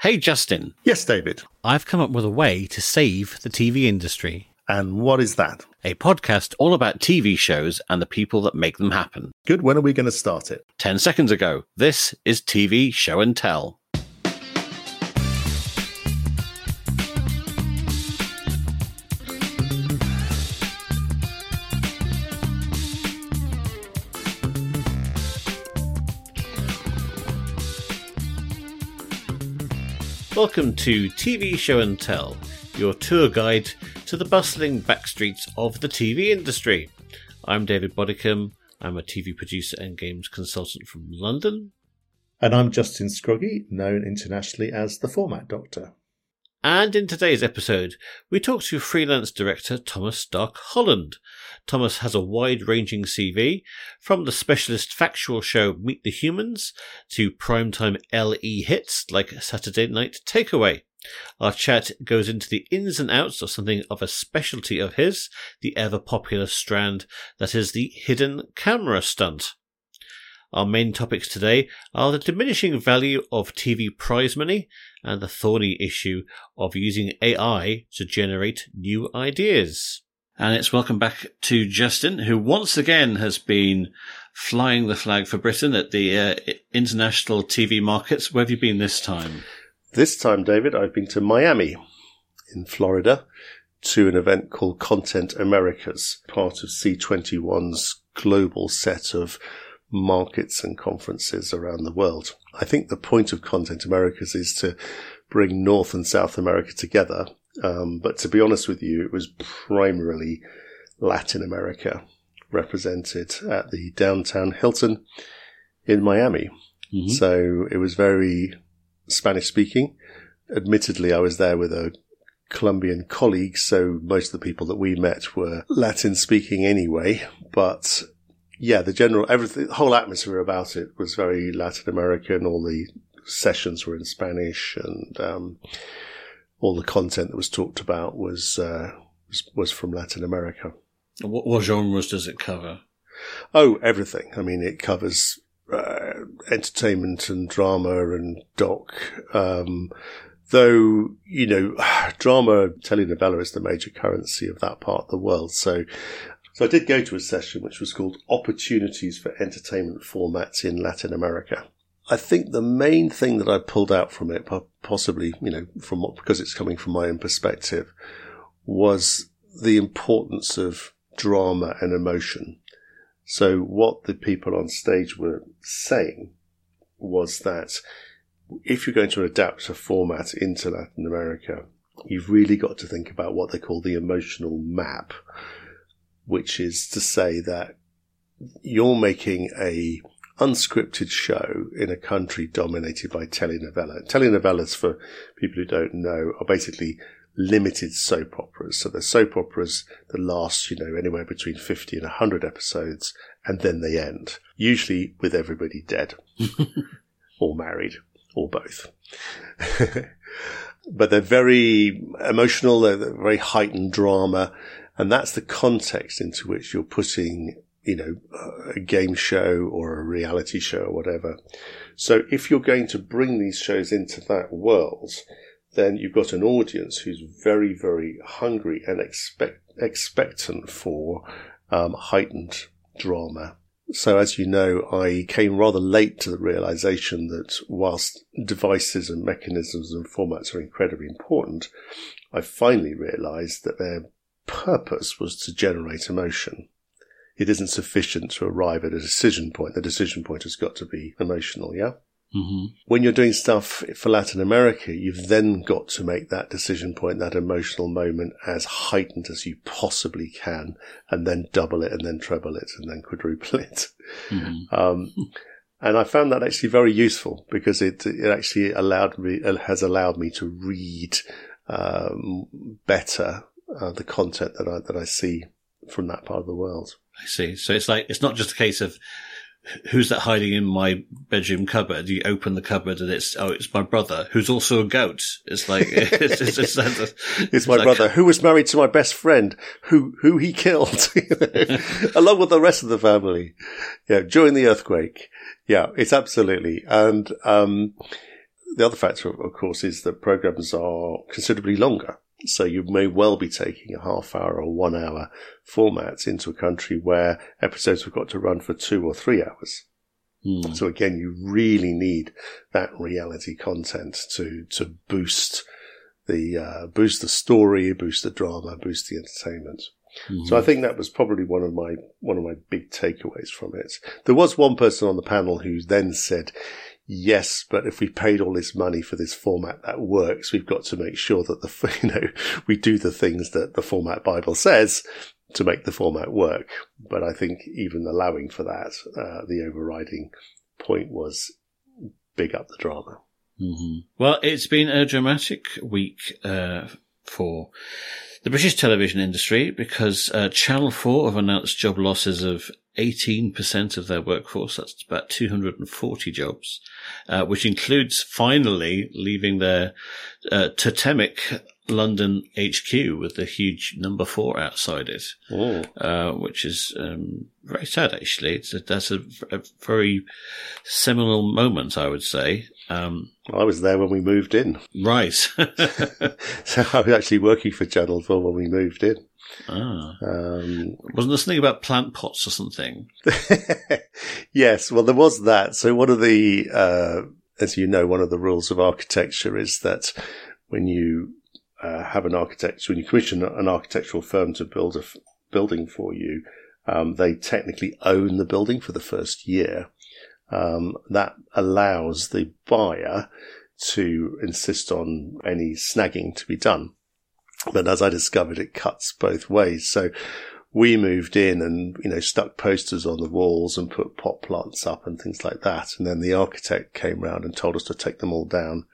Hey, Justin. Yes, David. I've come up with a way to save the TV industry. And what is that? A podcast all about TV shows and the people that make them happen. Good. When are we going to start it? 10 seconds ago. This is TV Show and Tell. Welcome to TV Show and Tell, your tour guide to the bustling backstreets of the TV industry. I'm David Bodycombe. I'm a TV producer and games consultant from London. And I'm Justin Scroggie, known internationally as the Format Doctor. And in today's episode, we talk to freelance director Thomas Stark Holland. Thomas has a wide ranging CV, from the specialist factual show Meet the Humans to primetime LE hits like Saturday Night Takeaway. Our chat goes into the ins and outs of something of a specialty of his, the ever popular strand that is the hidden camera stunt. Our main topics today are the diminishing value of TV prize money and the thorny issue of using AI to generate new ideas. And it's welcome back to Justin, who once again has been flying the flag for Britain at the uh, international TV markets. Where have you been this time? This time, David, I've been to Miami in Florida to an event called Content Americas, part of C21's global set of markets and conferences around the world. I think the point of Content Americas is to bring North and South America together. Um, but to be honest with you, it was primarily Latin America represented at the downtown Hilton in Miami. Mm-hmm. So it was very Spanish speaking. Admittedly, I was there with a Colombian colleague, so most of the people that we met were Latin speaking anyway. But yeah, the general everything, the whole atmosphere about it was very Latin American. All the sessions were in Spanish, and um, all the content that was talked about was uh, was, was, from Latin America. What, what, genres does it cover? Oh, everything. I mean, it covers uh, entertainment and drama and doc. Um, though you know, drama telenovela is the major currency of that part of the world. So so I did go to a session which was called Opportunities for Entertainment Formats in Latin America. I think the main thing that I pulled out from it, possibly, you know, from what, because it's coming from my own perspective, was the importance of drama and emotion. So what the people on stage were saying was that if you're going to adapt a format into Latin America, you've really got to think about what they call the emotional map which is to say that you're making a unscripted show in a country dominated by telenovela. Telenovelas, for people who don't know, are basically limited soap operas. So they're soap operas that last, you know, anywhere between 50 and 100 episodes, and then they end, usually with everybody dead or married or both. but they're very emotional, they're very heightened drama, and that's the context into which you're putting, you know, a game show or a reality show or whatever. So if you're going to bring these shows into that world, then you've got an audience who's very, very hungry and expect, expectant for um, heightened drama. So as you know, I came rather late to the realization that whilst devices and mechanisms and formats are incredibly important, I finally realized that they're purpose was to generate emotion. It isn't sufficient to arrive at a decision point. The decision point has got to be emotional, yeah? Mm-hmm. When you're doing stuff for Latin America, you've then got to make that decision point, that emotional moment as heightened as you possibly can, and then double it, and then treble it, and then quadruple it. Mm-hmm. Um, and I found that actually very useful because it, it actually allowed me, has allowed me to read um, better uh, the content that I that I see from that part of the world. I see. So it's like it's not just a case of who's that hiding in my bedroom cupboard? You open the cupboard and it's oh, it's my brother who's also a goat. It's like it's, it's, it's, it's my like, brother who was married to my best friend who who he killed, along with the rest of the family. Yeah, during the earthquake. Yeah, it's absolutely and. um the other factor, of course, is that programs are considerably longer. So you may well be taking a half hour or one hour format into a country where episodes have got to run for two or three hours. Mm. So again, you really need that reality content to to boost the uh, boost the story, boost the drama, boost the entertainment. Mm-hmm. So I think that was probably one of my one of my big takeaways from it. There was one person on the panel who then said, "Yes, but if we paid all this money for this format that works, we've got to make sure that the you know we do the things that the format Bible says to make the format work." But I think even allowing for that, uh, the overriding point was big up the drama. Mm-hmm. Well, it's been a dramatic week uh, for the British television industry because uh, Channel 4 have announced job losses of 18% of their workforce. That's about 240 jobs, uh, which includes finally leaving their uh, totemic London HQ with the huge number four outside it, oh. uh, which is um, very sad. Actually, it's a, that's a, a, very seminal moment, I would say. Um, I was there when we moved in. Right. so I was actually working for Channel Four when we moved in. Ah. Um, Wasn't there something about plant pots or something? yes, well, there was that. So one of the, uh, as you know, one of the rules of architecture is that when you uh, have an architect, when you commission an architectural firm to build a f- building for you, um, they technically own the building for the first year. Um, that allows the buyer to insist on any snagging to be done. But as I discovered, it cuts both ways. So we moved in and, you know, stuck posters on the walls and put pot plants up and things like that. And then the architect came round and told us to take them all down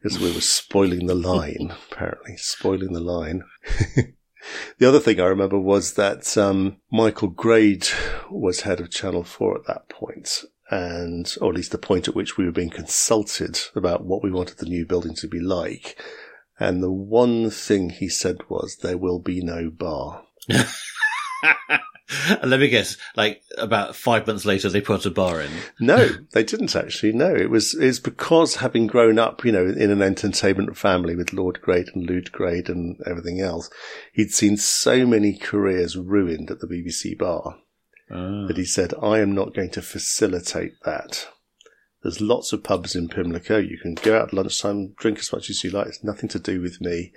because we were spoiling the line, apparently, spoiling the line. the other thing I remember was that um, Michael Grade was head of Channel 4 at that point, and or at least the point at which we were being consulted about what we wanted the new building to be like. And the one thing he said was, there will be no bar. Let me guess, like about five months later, they put a bar in. No, they didn't actually. No, it was it's because having grown up, you know, in an entertainment family with Lord Grade and Lute Grade and everything else, he'd seen so many careers ruined at the BBC bar ah. that he said, "I am not going to facilitate that." There's lots of pubs in Pimlico. You can go out at lunchtime, drink as much as you like. It's nothing to do with me,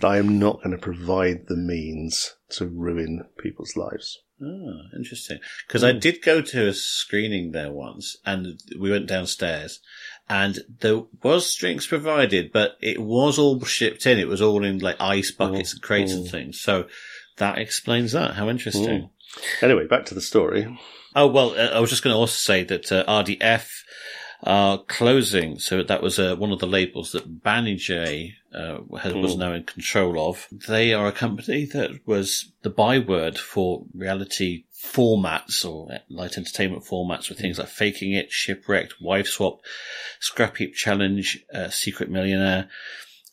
but I am not going to provide the means to ruin people's lives. Oh, interesting. Because mm. I hmm. did go to a screening there once, and we went downstairs, and there was drinks provided, but it was all shipped in. It was all in like ice buckets and crates and hmm. things. So that explains that. How interesting. Hmm. Anyway, back to the story. Oh well, uh, I was just going to also say that uh, RDF are closing. So that was uh, one of the labels that Banijay uh, has, was hmm. now in control of. They are a company that was the byword for reality formats or light entertainment formats with things like Faking It, Shipwrecked, Wife Swap, Scrap Heap Challenge, uh, Secret Millionaire.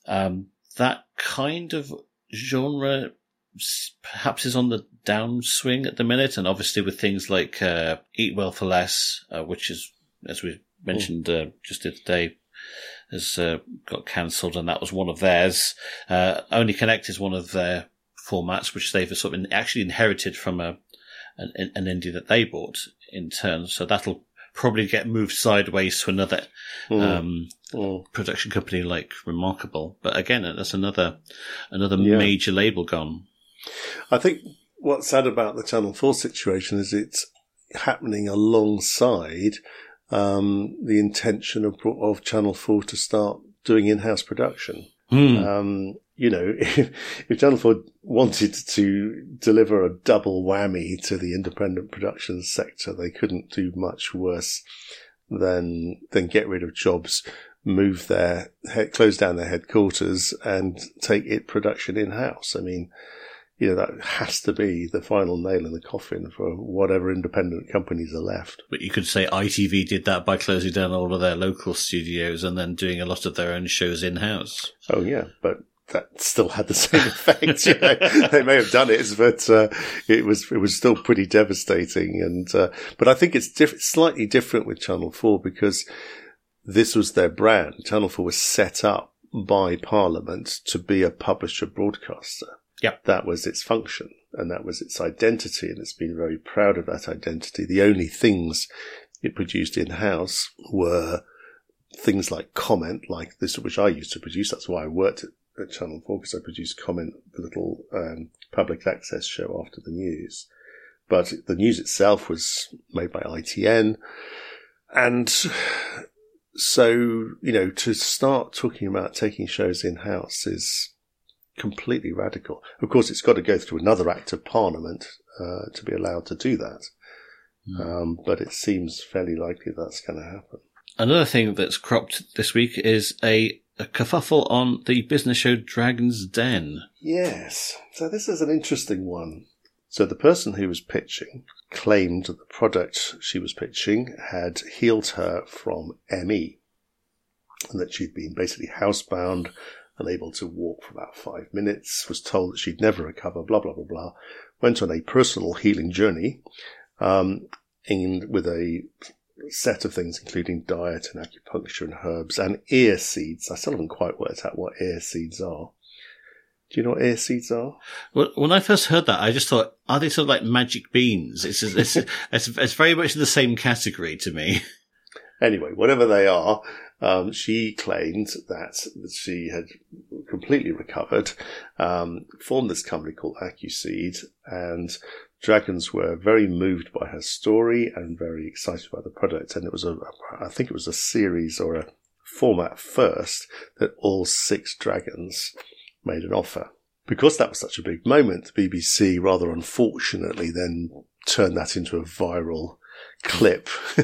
Um, that kind of genre perhaps is on the downswing at the minute, and obviously with things like uh, Eat Well for Less, uh, which is, as we mentioned uh, just the other day, has uh, got cancelled, and that was one of theirs. Uh, Only Connect is one of their formats, which they've sort of actually inherited from a an, an indie that they bought in turn. So that'll probably get moved sideways to another mm. Um, mm. production company like Remarkable. But again, that's another another yeah. major label gone. I think what's sad about the Channel Four situation is it's happening alongside um, the intention of, of Channel 4 to start doing in-house production. Mm. Um, you know, if, if Channel 4 wanted to deliver a double whammy to the independent production sector, they couldn't do much worse than, than get rid of jobs, move their, close down their headquarters and take it production in-house. I mean, you know, that has to be the final nail in the coffin for whatever independent companies are left. But you could say ITV did that by closing down all of their local studios and then doing a lot of their own shows in house. Oh, yeah. But that still had the same effect. you know? they may have done it, but uh, it was it was still pretty devastating. And uh, but I think it's diff- slightly different with Channel Four because this was their brand. Channel 4 was set up by Parliament to be a publisher broadcaster. Yep. That was its function and that was its identity. And it's been very proud of that identity. The only things it produced in house were things like comment, like this, which I used to produce. That's why I worked at, at Channel 4 because I produced comment, the little um, public access show after the news. But the news itself was made by ITN. And so, you know, to start talking about taking shows in house is completely radical. Of course, it's got to go through another act of parliament uh, to be allowed to do that. Mm. Um, but it seems fairly likely that's going to happen. Another thing that's cropped this week is a, a kerfuffle on the business show Dragon's Den. Yes. So this is an interesting one. So the person who was pitching claimed that the product she was pitching had healed her from ME and that she'd been basically housebound, unable to walk for about five minutes, was told that she'd never recover, blah, blah, blah, blah. Went on a personal healing journey um, in, with a set of things, including diet and acupuncture and herbs and ear seeds. I still haven't quite worked out what ear seeds are. Do you know what ear seeds are? Well, when I first heard that, I just thought, are they sort of like magic beans? It's, it's, it's, it's very much in the same category to me. Anyway, whatever they are, um, she claimed that she had completely recovered, um, formed this company called AccuSeed, and Dragons were very moved by her story and very excited by the product. And it was a, I think it was a series or a format first that all six dragons made an offer. Because that was such a big moment, the BBC rather unfortunately then turned that into a viral clip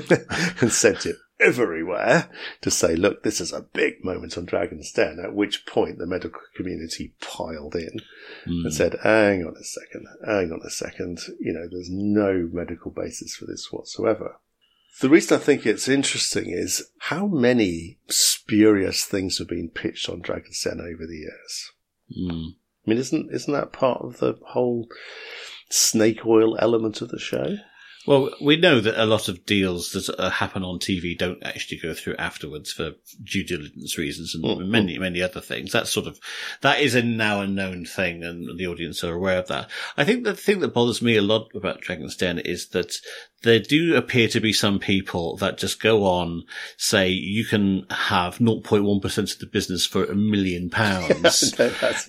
and sent it everywhere to say, look, this is a big moment on Dragon's Den, at which point the medical community piled in mm. and said, hang on a second, hang on a second, you know, there's no medical basis for this whatsoever. The reason I think it's interesting is how many spurious things have been pitched on Dragon's Den over the years. Mm. I mean, isn't isn't that part of the whole snake oil element of the show? Well, we know that a lot of deals that happen on TV don't actually go through afterwards for due diligence reasons and mm-hmm. many, many other things. That's sort of, that is a now a known thing and the audience are aware of that. I think the thing that bothers me a lot about Dragon's Den is that there do appear to be some people that just go on, say you can have 0.1% of the business for a million pounds.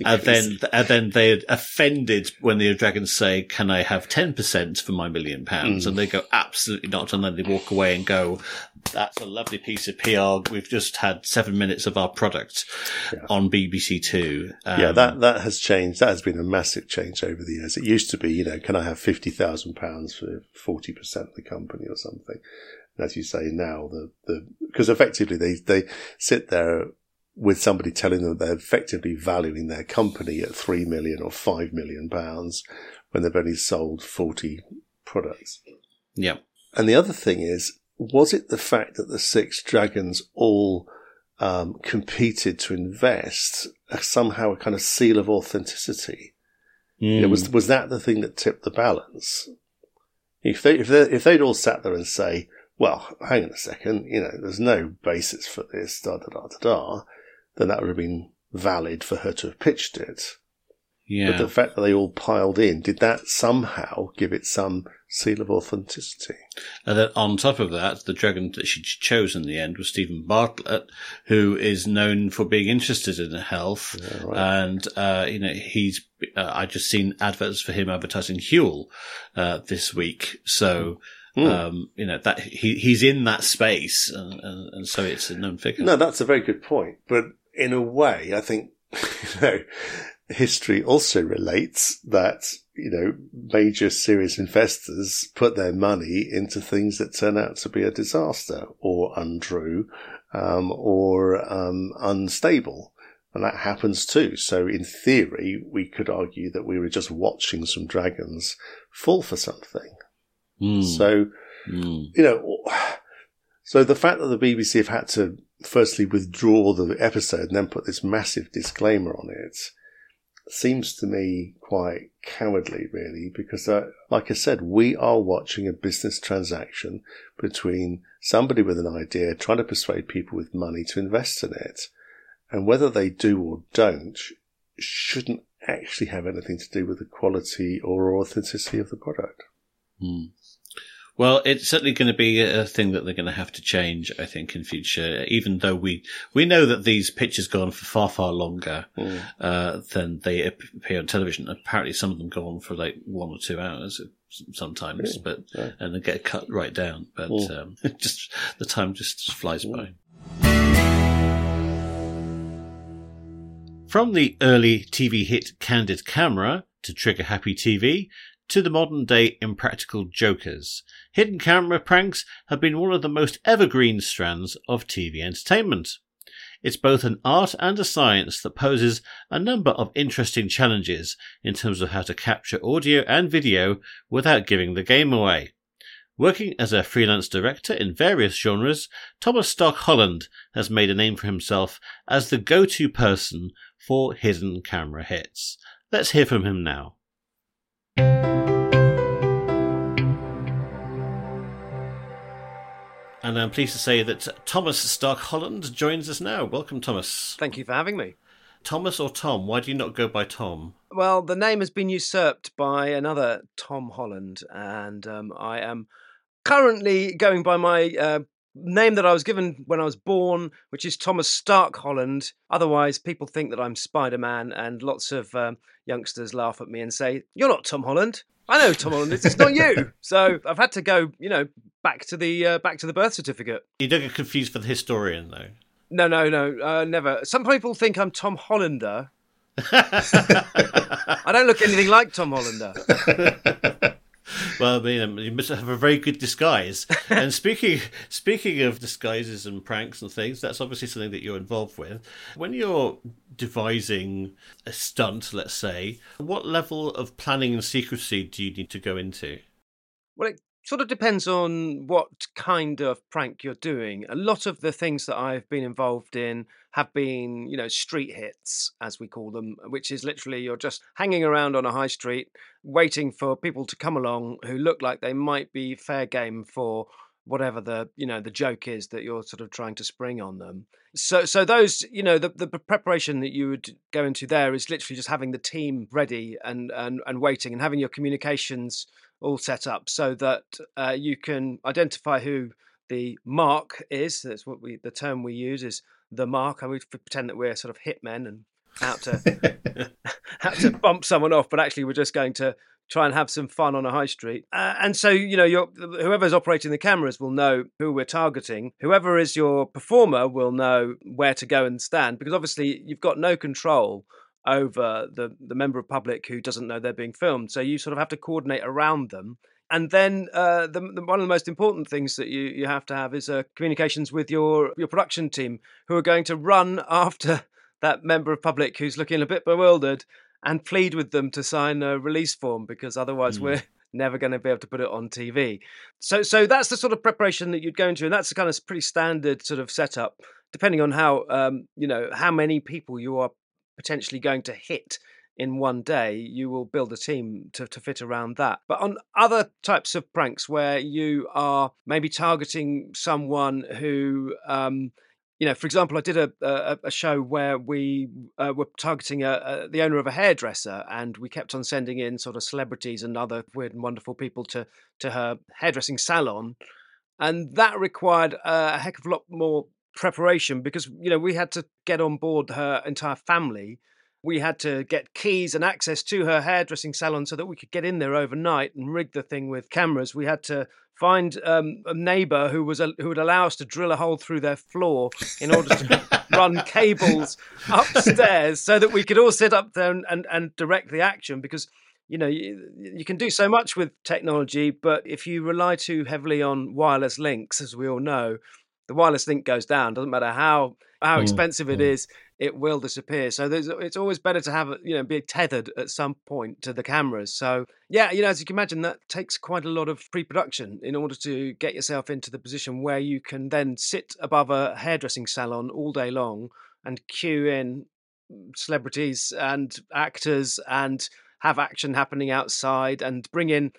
and then, and then they're offended when the dragons say, can I have 10% for my million pounds? Mm. And they go, absolutely not. And then they walk away and go, that's a lovely piece of PR. We've just had seven minutes of our product yeah. on BBC Two. Um, yeah, that, that has changed. That has been a massive change over the years. It used to be, you know, can I have £50,000 for 40% of the company or something? And as you say now, the, the, because effectively they, they sit there with somebody telling them they're effectively valuing their company at three million or five million pounds when they've only sold 40 products. Yeah. And the other thing is, was it the fact that the six dragons all um, competed to invest somehow a kind of seal of authenticity? Mm. It was was that the thing that tipped the balance? If they if they if they'd all sat there and say, "Well, hang on a second, you know, there's no basis for this," da da da da da, then that would have been valid for her to have pitched it. Yeah. But the fact that they all piled in, did that somehow give it some seal of authenticity? And then on top of that, the dragon that she chose in the end was Steven Bartlett, who is known for being interested in health. Yeah, right. And, uh, you know, he's, uh, I just seen adverts for him advertising Huel, uh, this week. So, Mm. Um, you know that he he's in that space, and, and, and, so it's a known figure. No, that's a very good point. But in a way, I think you know history also relates that, you know, major serious investors put their money into things that turn out to be a disaster or untrue, um, or, um, unstable. And that happens too. So in theory, we could argue that we were just watching some dragons fall for something. Mm. So, mm. you know, so the fact that the BBC have had to firstly withdraw the episode and then put this massive disclaimer on it, seems to me quite cowardly, really, because, uh, like I said, we are watching a business transaction between somebody with an idea trying to persuade people with money to invest in it. And whether they do or don't shouldn't actually have anything to do with the quality or authenticity of the product. Mm. Well, it's certainly going to be a thing that they're going to have to change, I think, in future. Even though we we know that these pictures go on for far far longer mm. uh, than they appear on television. Apparently, some of them go on for like one or two hours sometimes, but yeah. and they get cut right down. But mm. um, just the time just flies mm. by. From the early TV hit Candid Camera to Trigger Happy TV to the modern day impractical jokers, hidden camera pranks have been one of the most evergreen strands of TV entertainment. It's both an art and a science that poses a number of interesting challenges in terms of how to capture audio and video without giving the game away. Working as a freelance director in various genres, Thomas Stark Holland has made a name for himself as the go to person for hidden camera hits. Let's hear from him now. And I'm pleased to say that Thomas Stark Holland joins us now. Welcome, Thomas. Thank you for having me. Thomas or Tom? Why do you not go by Tom? Well, the name has been usurped by another Tom Holland, and um, I am currently going by my uh, name that I was given when I was born, which is Thomas Stark Holland. Otherwise, people think that I'm Spider Man, and lots of um, youngsters laugh at me and say, You're not Tom Holland. I know Tom Holland. It's not you. So I've had to go, you know, back to the uh, back to the birth certificate. You don't get confused for the historian, though. No, no, no, uh, never. Some people think I'm Tom Hollander. I don't look anything like Tom Hollander. well, I mean, um, you must have a very good disguise. and speaking speaking of disguises and pranks and things, that's obviously something that you're involved with. When you're devising a stunt, let's say, what level of planning and secrecy do you need to go into? Well, it sort of depends on what kind of prank you're doing. A lot of the things that I've been involved in have been, you know, street hits, as we call them, which is literally you're just hanging around on a high street waiting for people to come along who look like they might be fair game for whatever the you know the joke is that you're sort of trying to spring on them so so those you know the, the preparation that you would go into there is literally just having the team ready and and, and waiting and having your communications all set up so that uh, you can identify who the mark is. That's what we the term we use is the mark, and we pretend that we're sort of hitmen and out to out to bump someone off, but actually we're just going to try and have some fun on a high street. Uh, and so you know, whoever's operating the cameras will know who we're targeting. Whoever is your performer will know where to go and stand because obviously you've got no control over the, the member of public who doesn't know they're being filmed. So you sort of have to coordinate around them. And then uh, the, the, one of the most important things that you, you have to have is uh, communications with your, your production team who are going to run after that member of public who's looking a bit bewildered and plead with them to sign a release form because otherwise mm. we're never going to be able to put it on TV. So so that's the sort of preparation that you'd go into, and that's the kind of pretty standard sort of setup. Depending on how um, you know how many people you are potentially going to hit in one day, you will build a team to, to fit around that. But on other types of pranks where you are maybe targeting someone who, um, you know, for example, I did a, a, a show where we uh, were targeting a, a, the owner of a hairdresser, and we kept on sending in sort of celebrities and other weird and wonderful people to to her hairdressing salon, and that required a heck of a lot more preparation because you know we had to get on board her entire family. We had to get keys and access to her hairdressing salon so that we could get in there overnight and rig the thing with cameras. We had to find um, a neighbor who was a, who would allow us to drill a hole through their floor in order to run cables upstairs so that we could all sit up there and, and, and direct the action because you know you, you, can do so much with technology but if you rely too heavily on wireless links as we all know the wireless link goes down. Doesn't matter how how mm, expensive it mm. is, it will disappear. So it's always better to have you know be tethered at some point to the cameras. So yeah, you know as you can imagine, that takes quite a lot of pre-production in order to get yourself into the position where you can then sit above a hairdressing salon all day long and cue in celebrities and actors and have action happening outside and bring in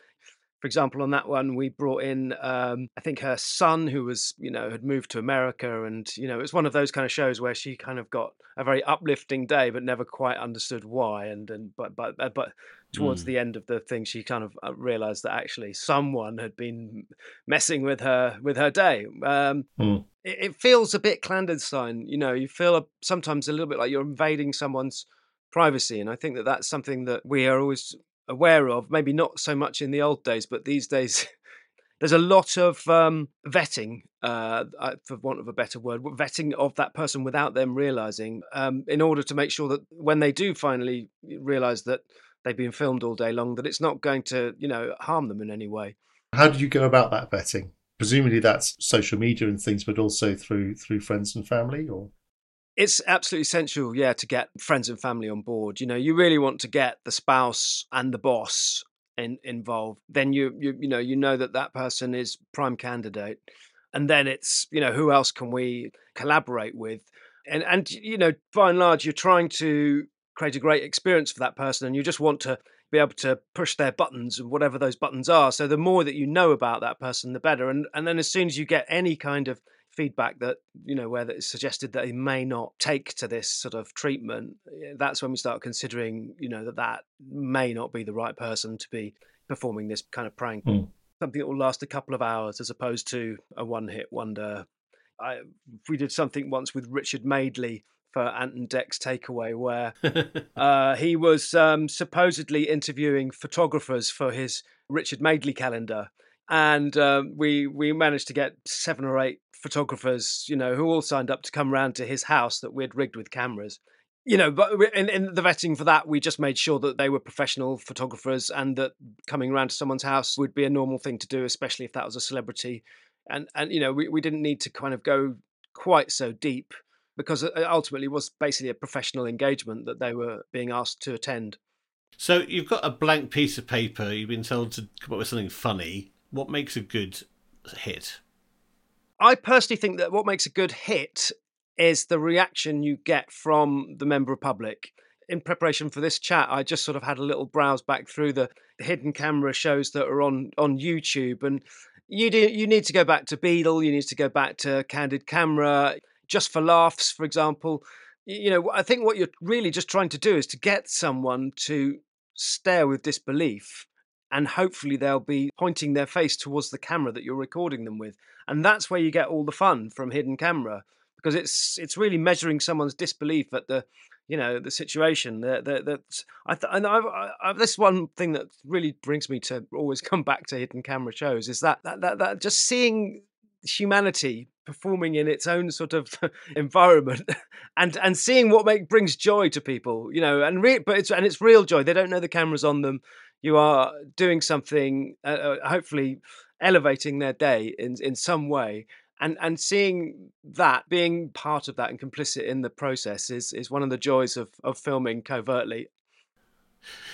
for example, on that one, we brought in, um, I think, her son, who was, you know, had moved to America, and you know, it was one of those kind of shows where she kind of got a very uplifting day, but never quite understood why. And and but but uh, but towards mm. the end of the thing, she kind of uh, realised that actually someone had been messing with her with her day. Um, mm. it, it, feels a bit clandestine, you know. You feel a, sometimes a little bit like you're invading someone's privacy, and I think that that's something that we are always aware of, maybe not so much in the old days, but these days there's a lot of um, vetting, uh, for want of a better word, vetting of that person without them realizing, um, in order to make sure that when they do finally realize that they've been filmed all day long, that it's not going to, you know, harm them in any way. How did you go about that vetting? Presumably that's social media and things, but also through through friends and family, or it's absolutely essential, yeah, to get friends and family on board. You know, you really want to get the spouse and the boss in, involved. Then you, you, you know, you know that that person is prime candidate, and then it's, you know, who else can we collaborate with? And and you know, by and large, you're trying to create a great experience for that person, and you just want to be able to push their buttons and whatever those buttons are. So the more that you know about that person, the better. And and then as soon as you get any kind of feedback that you know where it's suggested that he may not take to this sort of treatment eh, that's when we start considering you know that that may not be the right person to be performing this kind of prank. Mm. something that will last a couple of hours as opposed to a one hit wonder. I, we did something once with richard madeley for Ant and Dec's takeaway, where uh, he was um, supposedly interviewing photographers for his Richard Madeley calendar, and um, we we managed to get seven or eight photographers, you know, who all signed up to come round to his house that we'd rigged with cameras. You know, but in, in the vetting for that, we just made sure that they were professional photographers and that coming around to someone's house would be a normal thing to do, especially if that was a celebrity. And and you know, we, we didn't need to kind of go quite so deep because it ultimately was basically a professional engagement that they were being asked to attend. So you've got a blank piece of paper. You've been told to come up with something funny. What makes a good hit? I personally think that what makes a good hit is the reaction you get from the member of public. In preparation for this chat, I just sort of had a little browse back through the hidden camera shows that are on on YouTube, and you do, you need to go back to Beadle, you need to go back to Candid Camera, just for laughs, for example. You know, I think what you're really just trying to do is to get someone to stare with disbelief and hopefully they'll be pointing their face towards the camera that you're recording them with. And that's where you get all the fun from hidden camera because it's it's really measuring someone's disbelief at the you know the situation. That that, I th- and I've, I've, this one thing that really brings me to always come back to hidden camera shows is that that that, that just seeing humanity performing in its own sort of environment and and seeing what make brings joy to people you know and re- but it's and it's real joy. They don't know the cameras on them you are doing something, uh, uh, hopefully elevating their day in in some way. And and seeing that, being part of that and complicit in the process is is one of the joys of of filming covertly.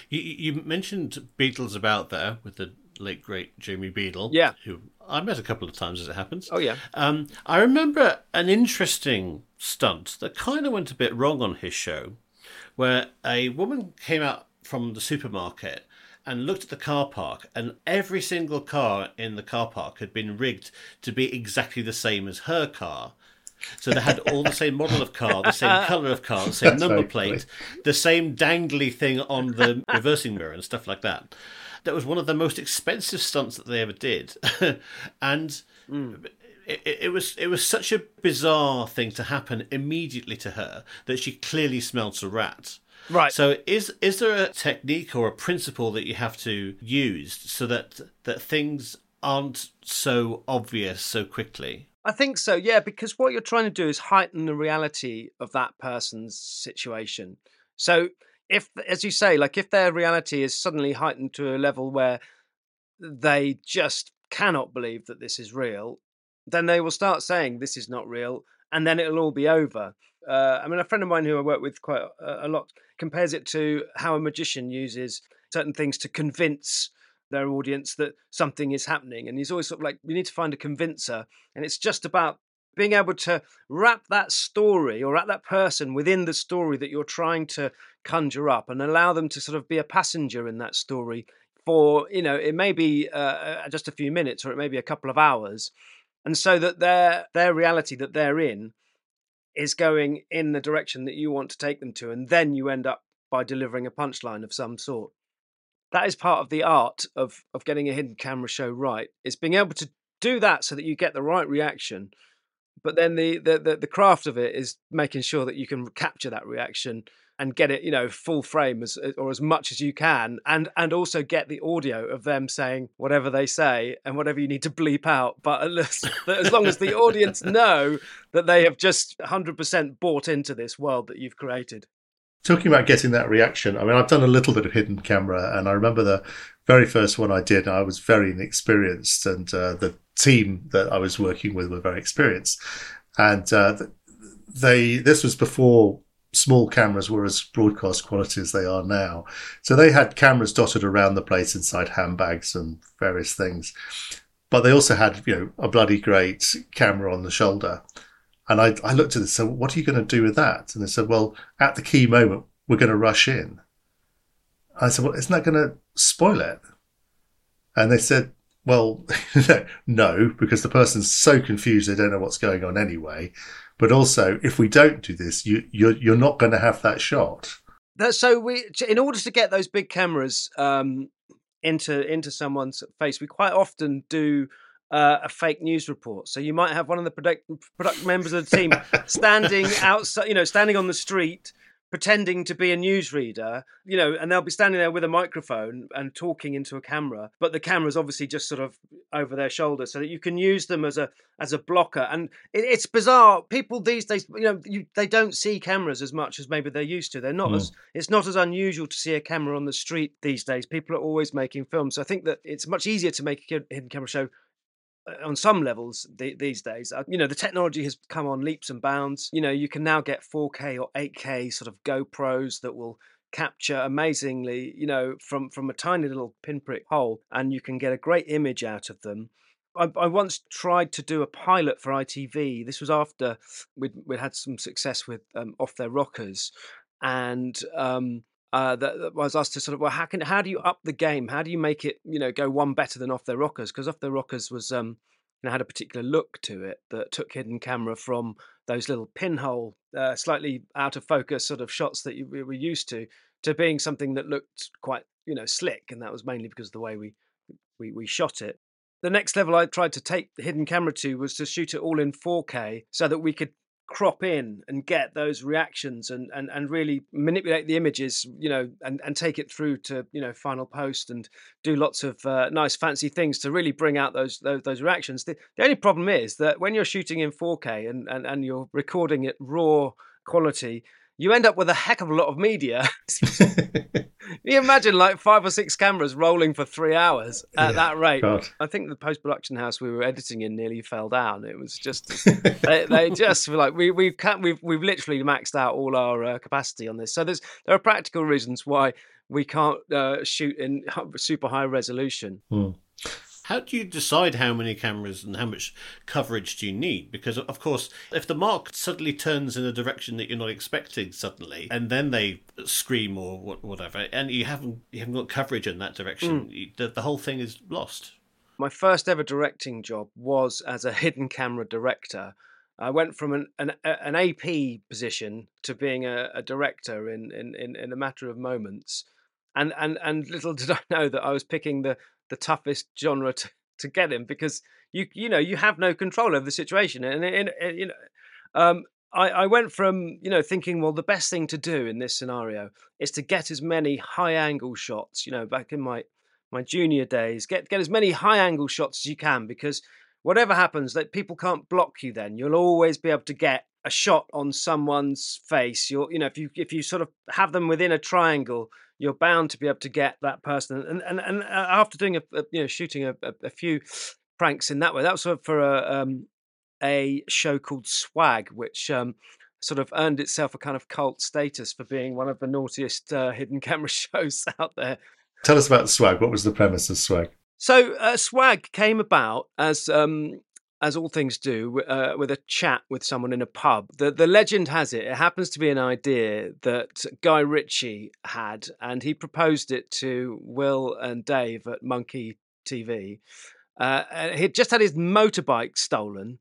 You, you mentioned Beadle's About there with the late great Jeremy Beadle. Yeah. Who I met a couple of times as it happens. Oh yeah. Um, I remember an interesting stunt that kind of went a bit wrong on his show, where a woman came out from the supermarket and looked at the car park, and every single car in the car park had been rigged to be exactly the same as her car. So they had all the same model of car, the same colour of car, the same That's number plate, funny. the same dangly thing on the reversing mirror and stuff like that. That was one of the most expensive stunts that they ever did, and mm. it, it, was it was such a bizarre thing to happen immediately to her that she clearly smelt a rat. Right. So is is there a technique or a principle that you have to use so that that things aren't so obvious so quickly? I think so, yeah, because what you're trying to do is heighten the reality of that person's situation. So if as you say, like if their reality is suddenly heightened to a level where they just cannot believe that this is real, then they will start saying this is not real and then it'll all be over. Uh, I mean, a friend of mine who I work with quite a, a lot compares it to how a magician uses certain things to convince their audience that something is happening. And he's always sort of like, we need to find a convincer. And it's just about being able to wrap that story or wrap that person within the story that you're trying to conjure up and allow them to sort of be a passenger in that story for you know it may be uh, uh, just a few minutes or it may be a couple of hours and so that their their reality that they're in is going in the direction that you want to take them to and then you end up by delivering a punchline of some sort. That is part of the art of of getting a hidden camera show right is being able to do that so that you get the right reaction but then the the the, the craft of it is making sure that you can capture that reaction and get it, you know, full frame as or as much as you can, and and also get the audio of them saying whatever they say and whatever you need to bleep out. But as, as long as the audience know that they have just 100% bought into this world that you've created. Talking about getting that reaction, I mean, I've done a little bit of hidden camera, and I remember the very first one I did. I was very inexperienced, and uh, the team that I was working with were very experienced, and uh, they. This was before small cameras were as broadcast quality as they are now. So they had cameras dotted around the place inside handbags and various things. But they also had, you know, a bloody great camera on the shoulder. And I, I looked at this and said, what are you going to do with that? And they said, well, at the key moment, we're going to rush in. I said, well, isn't that going to spoil it? And they said, well, no, because the person's so confused they don't know what's going on anyway. But also, if we don't do this, you you're you're not going to have that shot. so we, in order to get those big cameras um, into into someone's face, we quite often do uh, a fake news report. So you might have one of the product, product members of the team standing outside, you know, standing on the street pretending to be a newsreader, you know, and they'll be standing there with a microphone and talking into a camera, but the camera's obviously just sort of over their shoulder, so that you can use them as a as a blocker. And it, it's bizarre. People these days, you know, you, they don't see cameras as much as maybe they're used to. They're not mm. as it's not as unusual to see a camera on the street these days. People are always making films, so I think that it's much easier to make a hidden camera show on some levels the, these days uh, you know the technology has come on leaps and bounds you know you can now get 4k or 8k sort of gopros that will capture amazingly you know from from a tiny little pinprick hole and you can get a great image out of them I, I once tried to do a pilot for ITV. This was after we'd, we'd had some success with um, Off Their Rockers, and um, uh, that, was asked to sort of well how can how do you up the game? How do you make it you know go one better than off their rockers? Because off their rockers was um you know had a particular look to it that took hidden camera from those little pinhole uh, slightly out of focus sort of shots that you, we were used to to being something that looked quite you know slick and that was mainly because of the way we we, we shot it. The next level I tried to take the hidden camera to was to shoot it all in 4K so that we could crop in and get those reactions and, and, and really manipulate the images, you know, and, and take it through to, you know, final post and do lots of uh, nice fancy things to really bring out those those, those reactions. The, the, only problem is that when you're shooting in 4K and, and, and you're recording it raw quality, you end up with a heck of a lot of media. you imagine like five or six cameras rolling for three hours at yeah, that rate? God. I think the post production house we were editing in nearly fell down. It was just they, they, just were like we we've we've we've literally maxed out all our uh, capacity on this. So there's there are practical reasons why we can't uh, shoot in super high resolution. Hmm. How do you decide how many cameras and how much coverage do you need? Because, of course, if the mark suddenly turns in a direction that you're not expecting suddenly, and then they scream or whatever, and you haven't you haven't got coverage in that direction, mm. the, the whole thing is lost. My first ever directing job was as a hidden camera director. I went from an, an, an AP position to being a, a director in, in, in, in, a matter of moments. And, and, and little did I know that I was picking the, the toughest genre to, to get in because you you know you have no control over the situation. And, and you know um, I, I went from you know thinking well the best thing to do in this scenario is to get as many high angle shots you know back in my my junior days get get as many high angle shots as you can because whatever happens that people can't block you then. You'll always be able to get a shot on someone's face you're you know if you if you sort of have them within a triangle you're bound to be able to get that person. And and, and uh, after doing a, a you know shooting a, a, a, few pranks in that way, that was for a um, a show called Swag, which um, sort of earned itself a kind of cult status for being one of the naughtiest uh, hidden camera shows out there. Tell us about Swag. What was the premise of Swag? So uh, Swag came about as um, as all things do, uh, with a chat with someone in a pub. The the legend has it it happens to be an idea that Guy Ritchie had, and he proposed it to Will and Dave at Monkey TV. Uh, he'd just had his motorbike stolen,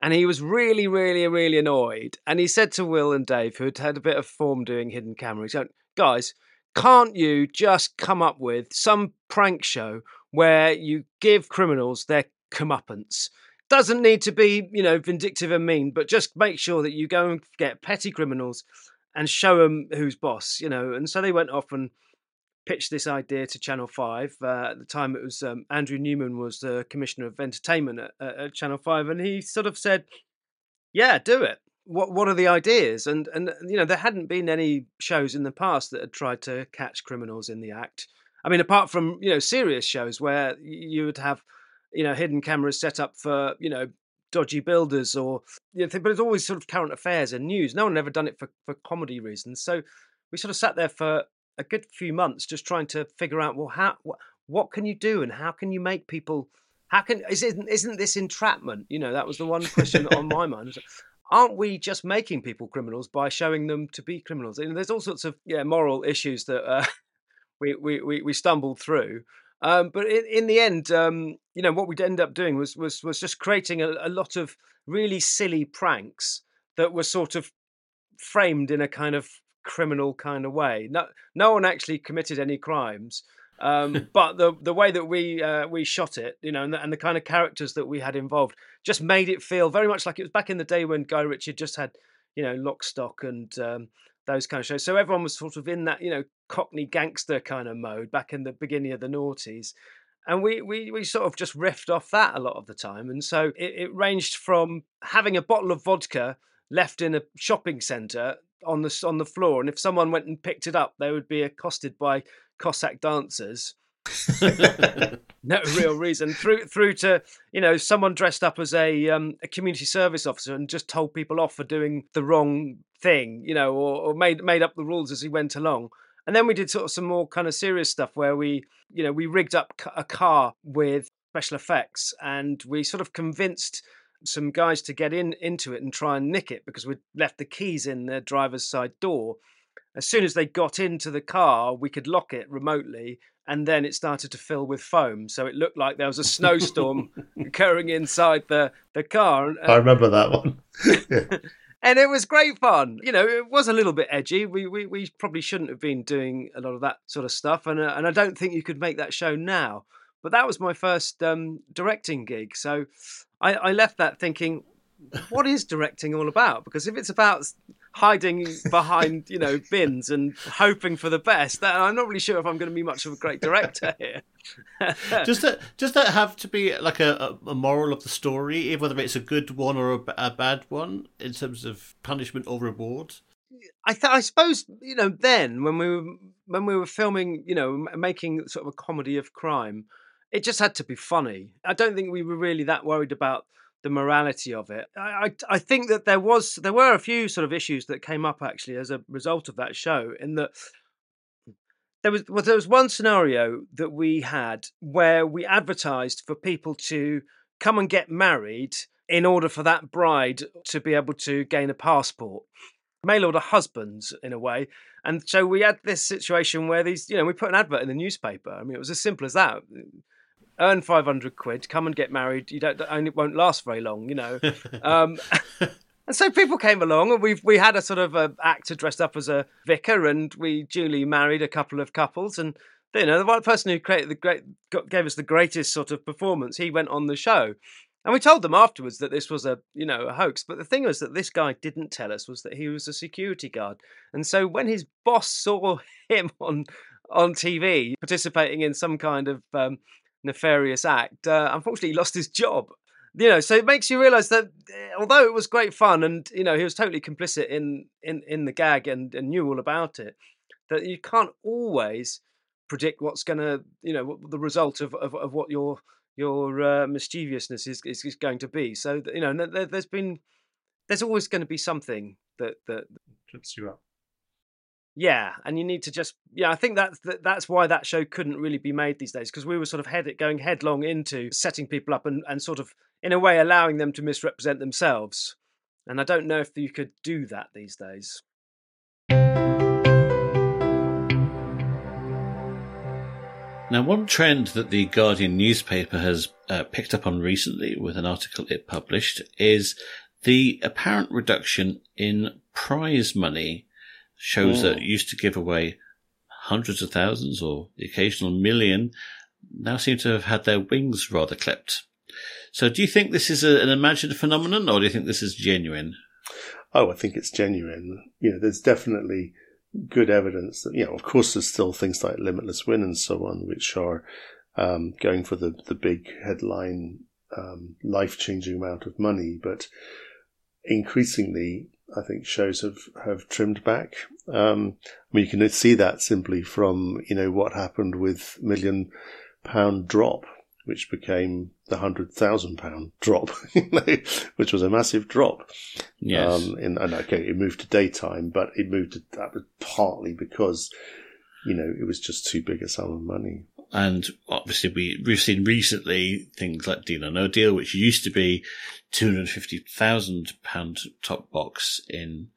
and he was really, really, really annoyed. And he said to Will and Dave, who had had a bit of form doing hidden camera, he said, "Guys, can't you just come up with some prank show where you give criminals their comeuppance?" Doesn't need to be, you know, vindictive and mean, but just make sure that you go and get petty criminals and show them who's boss, you know. And so they went off and pitched this idea to Channel Five. Uh, at the time, it was um, Andrew Newman was the commissioner of entertainment at, at, Channel Five, and he sort of said, "Yeah, do it. What what are the ideas?" And and you know, there hadn't been any shows in the past that had tried to catch criminals in the act. I mean, apart from you know serious shows where you would have you know, hidden cameras set up for, you know, dodgy builders or, you know, but it's always sort of current affairs and news. No one had ever done it for, for comedy reasons. So we sort of sat there for a good few months just trying to figure out, well, how, what, can you do and how can you make people, how can, isn't, isn't this entrapment? You know, that was the one question on my mind. Aren't we just making people criminals by showing them to be criminals? And there's all sorts of yeah moral issues that uh, we we we stumbled through. Um, but in, in, the end, um, you know, what we'd end up doing was was was just creating a, a, lot of really silly pranks that were sort of framed in a kind of criminal kind of way. No, no one actually committed any crimes, um, but the the way that we uh, we shot it, you know, and the, and the, kind of characters that we had involved just made it feel very much like it was back in the day when Guy Ritchie just had, you know, Lock, Stock, and um, those kind of shows. So everyone was sort of in that, you know, Cockney gangster kind of mode back in the beginning of the noughties. And we, we, we sort of just riffed off that a lot of the time. And so it, it ranged from having a bottle of vodka left in a shopping centre on the on the floor, and if someone went and picked it up, they would be accosted by Cossack dancers. no real reason. Through through to you know someone dressed up as a um, a community service officer and just told people off for doing the wrong thing, you know, or, or made made up the rules as he went along. And then we did sort of some more kind of serious stuff where we, you know, we rigged up a car with special effects and we sort of convinced some guys to get in into it and try and nick it because we'd left the keys in the driver's side door. As soon as they got into the car, we could lock it remotely and then it started to fill with foam. So it looked like there was a snowstorm occurring inside the, the car. I remember that one. yeah and it was great fun. You know, it was a little bit edgy. We we, we probably shouldn't have been doing a lot of that sort of stuff, and uh, and I don't think you could make that show now. But that was my first um, directing gig, so I, I left that thinking, what is directing all about? Because if it's about hiding behind you know bins and hoping for the best. Then i'm not really sure if i'm going to be much of a great director here. Does that does that have to be like a, a moral of the story whether it's a good one or a, a bad one in terms of punishment or reward? I, th- I suppose you know then when we were when we were filming you know making sort of a comedy of crime it just had to be funny. I don't think we were really that worried about the morality of it. I, I, I think that there was there were a few sort of issues that came up actually as a result of that show. In that there was well, there was one scenario that we had where we advertised for people to come and get married in order for that bride to be able to gain a passport. Mail order husbands in a way. And so we had this situation where these, you know, we put an advert in the newspaper. I mean, it was as simple as that earn 500 quid, come and get married. You don't, and it won't last very long, you know. Um, and so people came along, and we we had a sort of a actor dressed up as a vicar, and we duly married a couple of couples. And you know, the one person who created the great gave us the greatest sort of performance, he went on the show. And we told them afterwards that this was a, you know, a hoax. But the thing was that this guy didn't tell us was that he was a security guard. And so when his boss saw him on on TV participating in some kind of um, nefarious act, uh, unfortunately, lost his job. You know, so it makes you realise that eh, although it was great fun, and you know he was totally complicit in in in the gag and, and knew all about it, that you can't always predict what's going to, you know, the result of, of, of what your your uh, mischievousness is, is, is going to be. So you know, there, has been there's always going to be something that that trips you up. Yeah, and you need to just yeah. I think that's that's why that show couldn't really be made these days because we were sort of head going headlong into setting people up and and sort of in a way allowing them to misrepresent themselves. And I don't know if you could do that these days. Now, one trend that the Guardian newspaper has uh, picked up on recently with an article it published is the apparent reduction in prize money. Shows that used to give away hundreds of thousands or the occasional million now seem to have had their wings rather clipped. So, do you think this is a, an imagined phenomenon, or do you think this is genuine? Oh, I think it's genuine. You know, there's definitely good evidence that, you know, of course, there's still things like limitless win and so on, which are um, going for the, the big headline, um, life changing amount of money. But increasingly, I think shows have, have trimmed back. Um, I mean, you can see that simply from, you know, what happened with million pound drop, which became the hundred thousand pound drop, which was a massive drop. Yes. Um, in, and okay, it moved to daytime, but it moved to, that was partly because, you know, it was just too big a sum of money. And obviously, we, we've seen recently things like Deal or No Deal, which used to be £250,000 top box in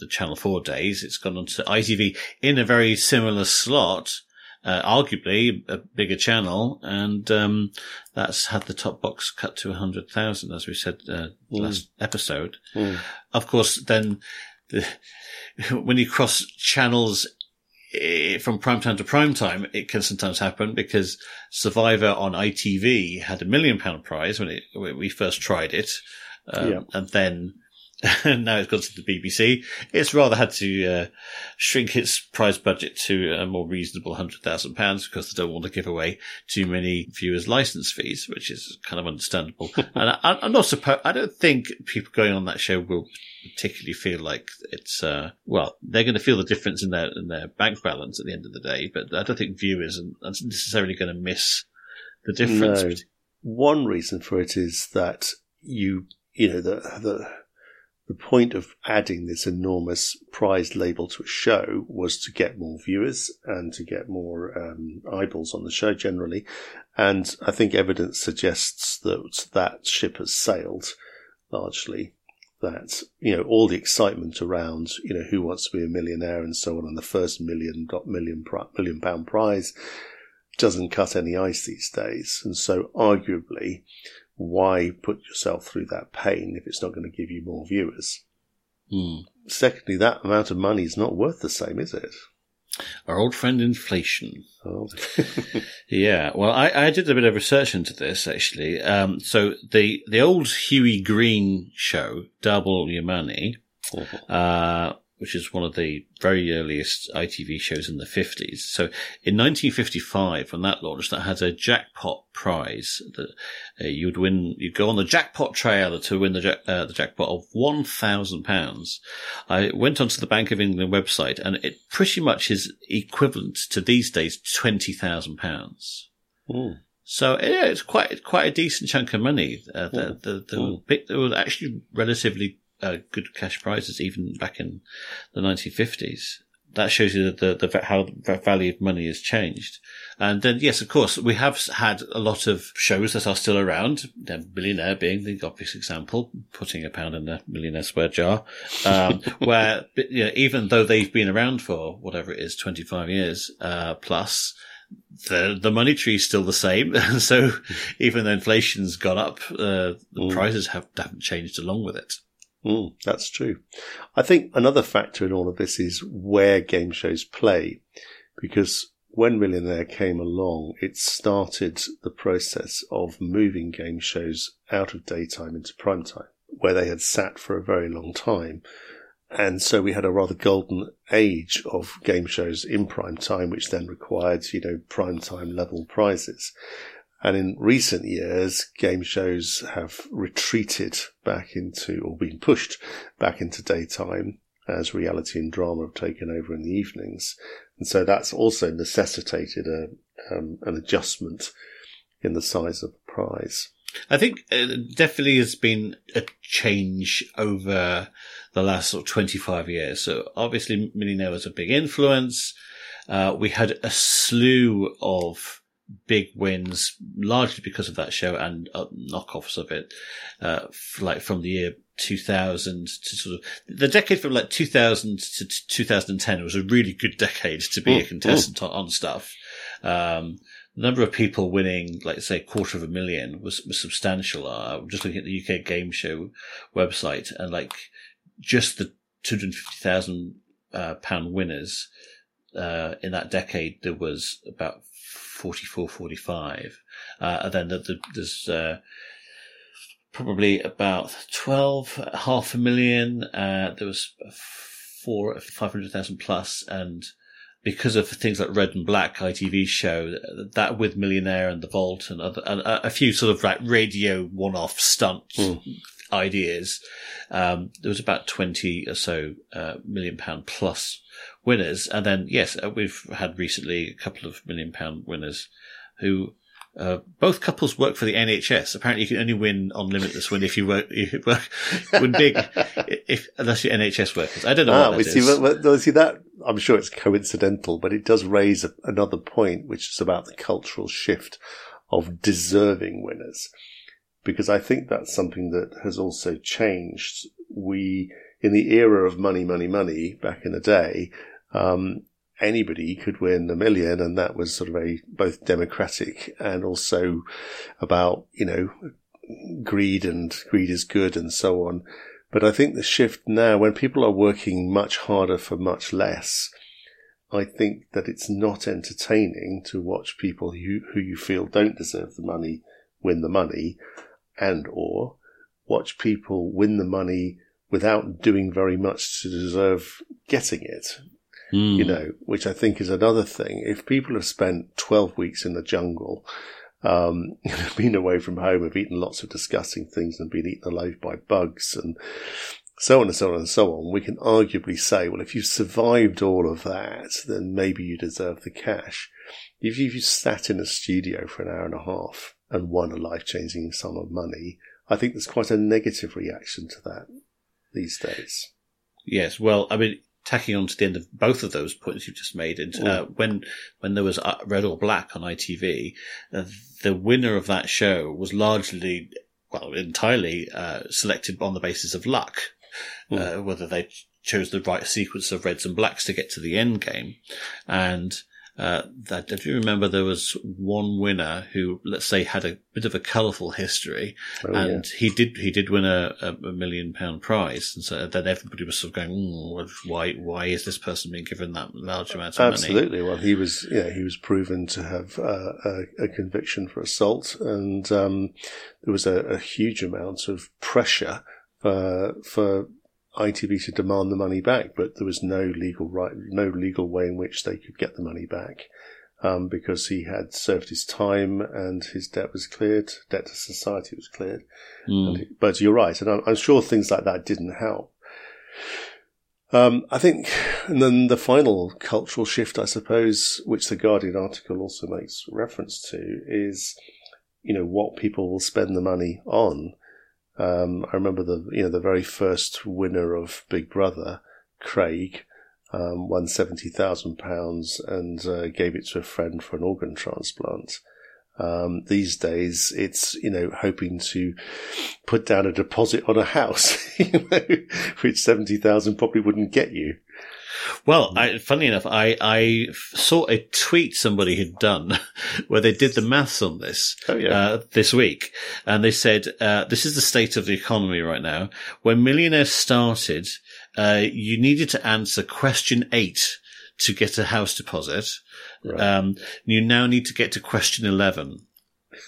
the Channel 4 days. It's gone on to ITV in a very similar slot uh, arguably a bigger channel, and um, that's had the top box cut to 100,000, as we said uh, mm. last episode. Mm. Of course, then the, when you cross channels eh, from prime time to prime time, it can sometimes happen because Survivor on ITV had a million pound prize when, it, when we first tried it. Um, yeah. And then now it's gone to the BBC. It's rather had to uh, shrink its prize budget to a more reasonable hundred thousand pounds because they don't want to give away too many viewers' license fees, which is kind of understandable. and I, am not supposed. I don't think people going on that show will particularly feel like it's. Uh, well, they're going to feel the difference in their in their bank balance at the end of the day, but I don't think viewers are necessarily going to miss the difference. No. One reason for it is that you you know the the the point of adding this enormous prize label to a show was to get more viewers and to get more um, eyeballs on the show generally. And I think evidence suggests that that ship has sailed largely. That, you know, all the excitement around, you know, who wants to be a millionaire and so on, and the first million, million, million pound prize doesn't cut any ice these days. And so arguably, why put yourself through that pain if it's not going to give you more viewers? Mm. Secondly, that amount of money is not worth the same, is it? Our old friend inflation. Oh. yeah. Well, I, I, did a bit of research into this actually. Um, so the the old Hughie Green show, Double Your Money, uh-huh. uh, which is one of the very earliest ITV shows in the 50s. So in 1955, when that launched, that had a jackpot prize that uh, you'd win, you'd go on the jackpot trail to win the, jack, uh, the jackpot of £1,000. I went onto the Bank of England website and it pretty much is equivalent to these days £20,000. Mm. So yeah, it's quite quite a decent chunk of money. Uh, the, the, the, the, it was actually relatively uh, good cash prizes even back in the 1950s. That shows you the, the, the, how the value of money has changed. And then, yes, of course, we have had a lot of shows that are still around. The Millionaire being the obvious example, putting a pound in a millionaire square jar, um, where you know, even though they've been around for whatever it is, 25 years, uh, plus, the the money tree is still the same. so even though inflation's gone up, uh, the mm. prices have haven't changed along with it. Mm, that's true. I think another factor in all of this is where game shows play, because when Millionaire came along, it started the process of moving game shows out of daytime into prime time, where they had sat for a very long time. And so we had a rather golden age of game shows in prime time, which then required, you know, prime time level prizes. And in recent years, game shows have retreated back into, or been pushed back into daytime as reality and drama have taken over in the evenings. And so that's also necessitated a, um, an adjustment in the size of the prize. I think it definitely has been a change over the last sort of 25 years. So obviously Millionaire was a big influence. Uh, we had a slew of big wins, largely because of that show and uh, knockoffs of it, uh, like from the year 2000 to sort of the decade from like 2000 to 2010 was a really good decade to be mm, a contestant mm. on, on, stuff. Um, the number of people winning, like say, quarter of a million was, was substantial. Uh, just looking at the UK game show website and like just the 250,000 uh, pound winners, uh, in that decade, there was about 44, 45. Uh, and then the, the, there's, uh, probably about 12, half a million. Uh, there was four, 500,000 plus and because of things like Red and Black ITV show, that with Millionaire and The Vault and, other, and a few sort of like radio one-off stunt mm. Ideas, um, there was about 20 or so uh, million pound plus winners. And then, yes, uh, we've had recently a couple of million pound winners who uh, both couples work for the NHS. Apparently, you can only win on Limitless Win if you work, you work when big, if unless you're NHS workers. I don't know ah, what that see, is. Well, see that I'm sure it's coincidental, but it does raise a, another point, which is about the cultural shift of deserving winners, because I think that's something that has also changed. We in the era of money, money, money back in the day. Um, anybody could win a million, and that was sort of a both democratic and also about you know greed and greed is good and so on. But I think the shift now, when people are working much harder for much less, I think that it's not entertaining to watch people who, who you feel don't deserve the money win the money and or watch people win the money without doing very much to deserve getting it mm. you know, which I think is another thing. If people have spent 12 weeks in the jungle, um, been away from home, have eaten lots of disgusting things and been eaten alive by bugs and so on and so on and so on, we can arguably say, well, if you've survived all of that, then maybe you deserve the cash. If you've sat in a studio for an hour and a half and won a life changing sum of money, I think there's quite a negative reaction to that these days. Yes, well, I mean, tacking on to the end of both of those points you've just made, and uh, when when there was uh, Red or Black on ITV, uh, the winner of that show was largely, well, entirely uh, selected on the basis of luck, mm. whether they chose the right sequence of reds and blacks to get to the end game, and uh, that do remember there was one winner who, let's say, had a bit of a colourful history, oh, and yeah. he did he did win a, a, million pound prize, and so then everybody was sort of going, mm, "Why why is this person being given that large amount of Absolutely. money?" Absolutely. Well, he was yeah he was proven to have uh, a, a, conviction for assault, and um, there was a, a huge amount of pressure for for ITV to demand the money back, but there was no legal right, no legal way in which they could get the money back. Um, because he had served his time and his debt was cleared, debt to society was cleared. Mm. He, but you're right, and I'm, I'm, sure things like that didn't help. Um, I think, and then the final cultural shift, I suppose, which the Guardian article also makes reference to, is, you know, what people will spend the money on. Um, I remember the you know the very first winner of Big Brother, Craig, um, won seventy thousand pounds and uh, gave it to a friend for an organ transplant. Um, these days, it's you know hoping to put down a deposit on a house, you know, which seventy thousand probably wouldn't get you. Well, I, funny enough, I, I saw a tweet somebody had done where they did the maths on this oh, yeah. uh, this week, and they said uh, this is the state of the economy right now. When Millionaire started, uh, you needed to answer question eight to get a house deposit. Right. Um, you now need to get to question eleven.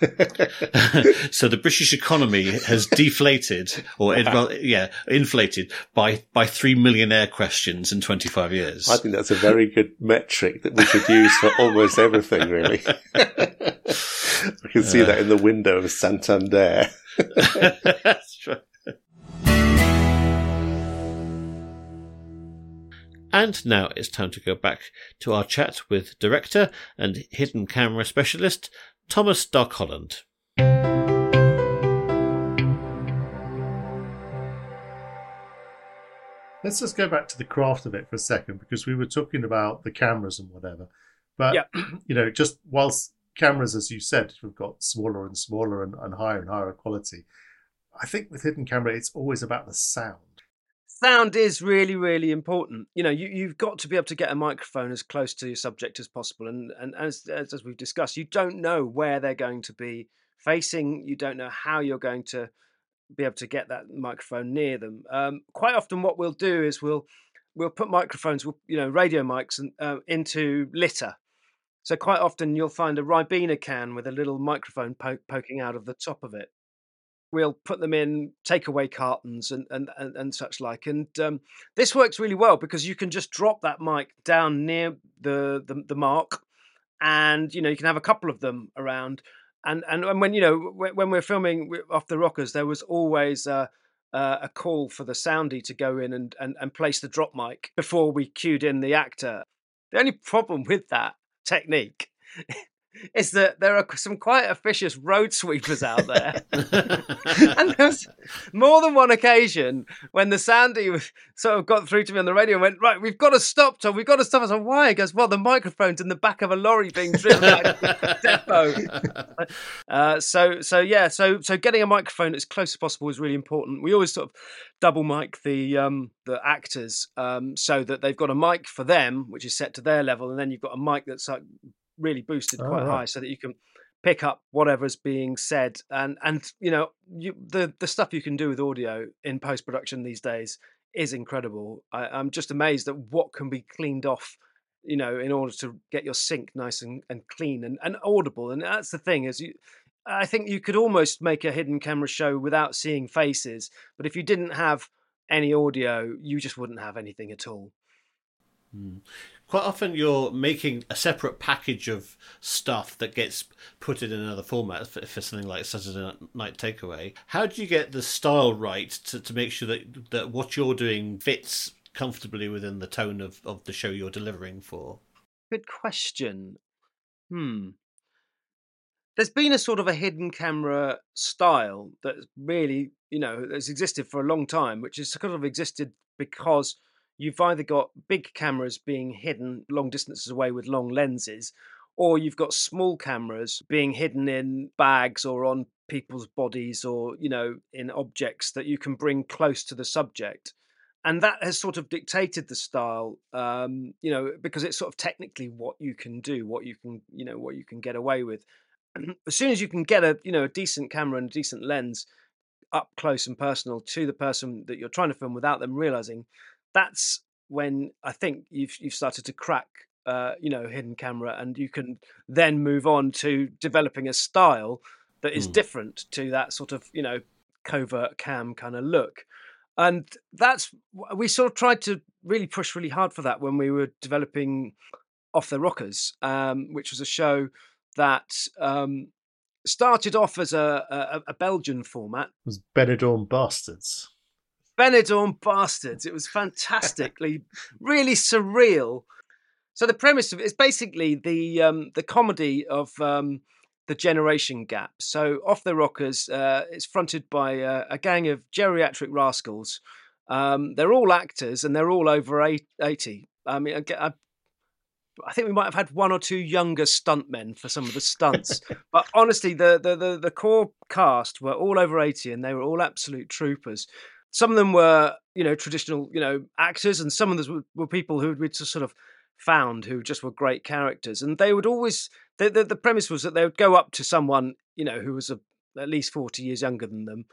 so the British economy has deflated, or well, yeah, inflated by by three millionaire questions in twenty five years. I think that's a very good metric that we should use for almost everything. Really, I can see uh, that in the window of Santander. that's true. And now it's time to go back to our chat with director and hidden camera specialist Thomas Doc Holland. Let's just go back to the craft of it for a second because we were talking about the cameras and whatever. But, yeah. you know, just whilst cameras, as you said, we've got smaller and smaller and, and higher and higher quality, I think with Hidden Camera, it's always about the sound sound is really really important. You know you, you've got to be able to get a microphone as close to your subject as possible and and as, as as we've discussed you don't know where they're going to be facing you don't know how you're going to be able to get that microphone near them. Um, quite often what we'll do is we'll we'll put microphones you know radio mics and, uh, into litter. So quite often you'll find a ribena can with a little microphone po- poking out of the top of it we'll put them in takeaway cartons and and and, and such like and um, this works really well because you can just drop that mic down near the, the the mark and you know you can have a couple of them around and and, and when you know when, we're filming off the rockers there was always uh, a call for the soundy to go in and, and and place the drop mic before we cued in the actor. The only problem with that technique is that there are some quite officious road sweepers out there and there was more than one occasion when the soundy was- sort of got through to me on the radio and went, Right, we've got to stop, Tom, we've got to stop. I said, Why? He goes, Well, the microphone's in the back of a lorry being driven of the depot. Uh, so, so yeah, so so getting a microphone as close as possible is really important. We always sort of double mic the um, the actors um, so that they've got a mic for them, which is set to their level, and then you've got a mic that's like really boosted Oh, quite right. high, so that you can pick up whatever's being said. And and you know you the the stuff you can do with audio in post production these days is incredible. I, i'm just amazed at what can be cleaned off you know in order to get your sync nice and, and clean and, and audible. And that's the thing is you i think you could almost make a hidden camera show without seeing faces but if you didn't have any audio you just wouldn't have anything at all hmm. Quite often, you're making a separate package of stuff that gets put in another format for, for something like Saturday Night Takeaway. How do you get the style right to, to make sure that, that what you're doing fits comfortably within the tone of, of the show you're delivering for? Good question. Hmm. There's been a sort of a hidden camera style that really, you know, has existed for a long time, which has kind of existed because you've either got big cameras being hidden long distances away with long lenses, or you've got small cameras being hidden in bags or on people's bodies or, you know, in objects that you can bring close to the subject. And that has sort of dictated the style um you know because it's sort of technically what you can do what you can you know what you can get away with. As soon as you can get a you know a decent camera and a decent lens up close and personal to the person that you're trying to film without them realizing that's when i think you've you've started to crack uh you know hidden camera and you can then move on to developing a style that is Hmm. different to that sort of you know covert cam kind of look and that's we sort of tried to really push really hard for that when we were developing off the rockers um, which was a show that um, started off as a, a, a belgian format It was Benidorm Bastards. Benidorm bastards it was fantastically really surreal so the premise of it is basically the um, the comedy of um, the generation gap. So off the rockers, uh, it's fronted by uh, a gang of geriatric rascals. Um, they're all actors and they're all over eight- eighty. I mean, I, get- I, I think we might have had one or two younger stuntmen for some of the stunts, but honestly, the, the the the core cast were all over eighty and they were all absolute troopers. Some of them were, you know, traditional, you know, actors, and some of them were, were people who we'd sort of found who just were great characters, and they would always. The, the, the premise was that they would go up to someone, you know, who was a, at least forty years younger than them,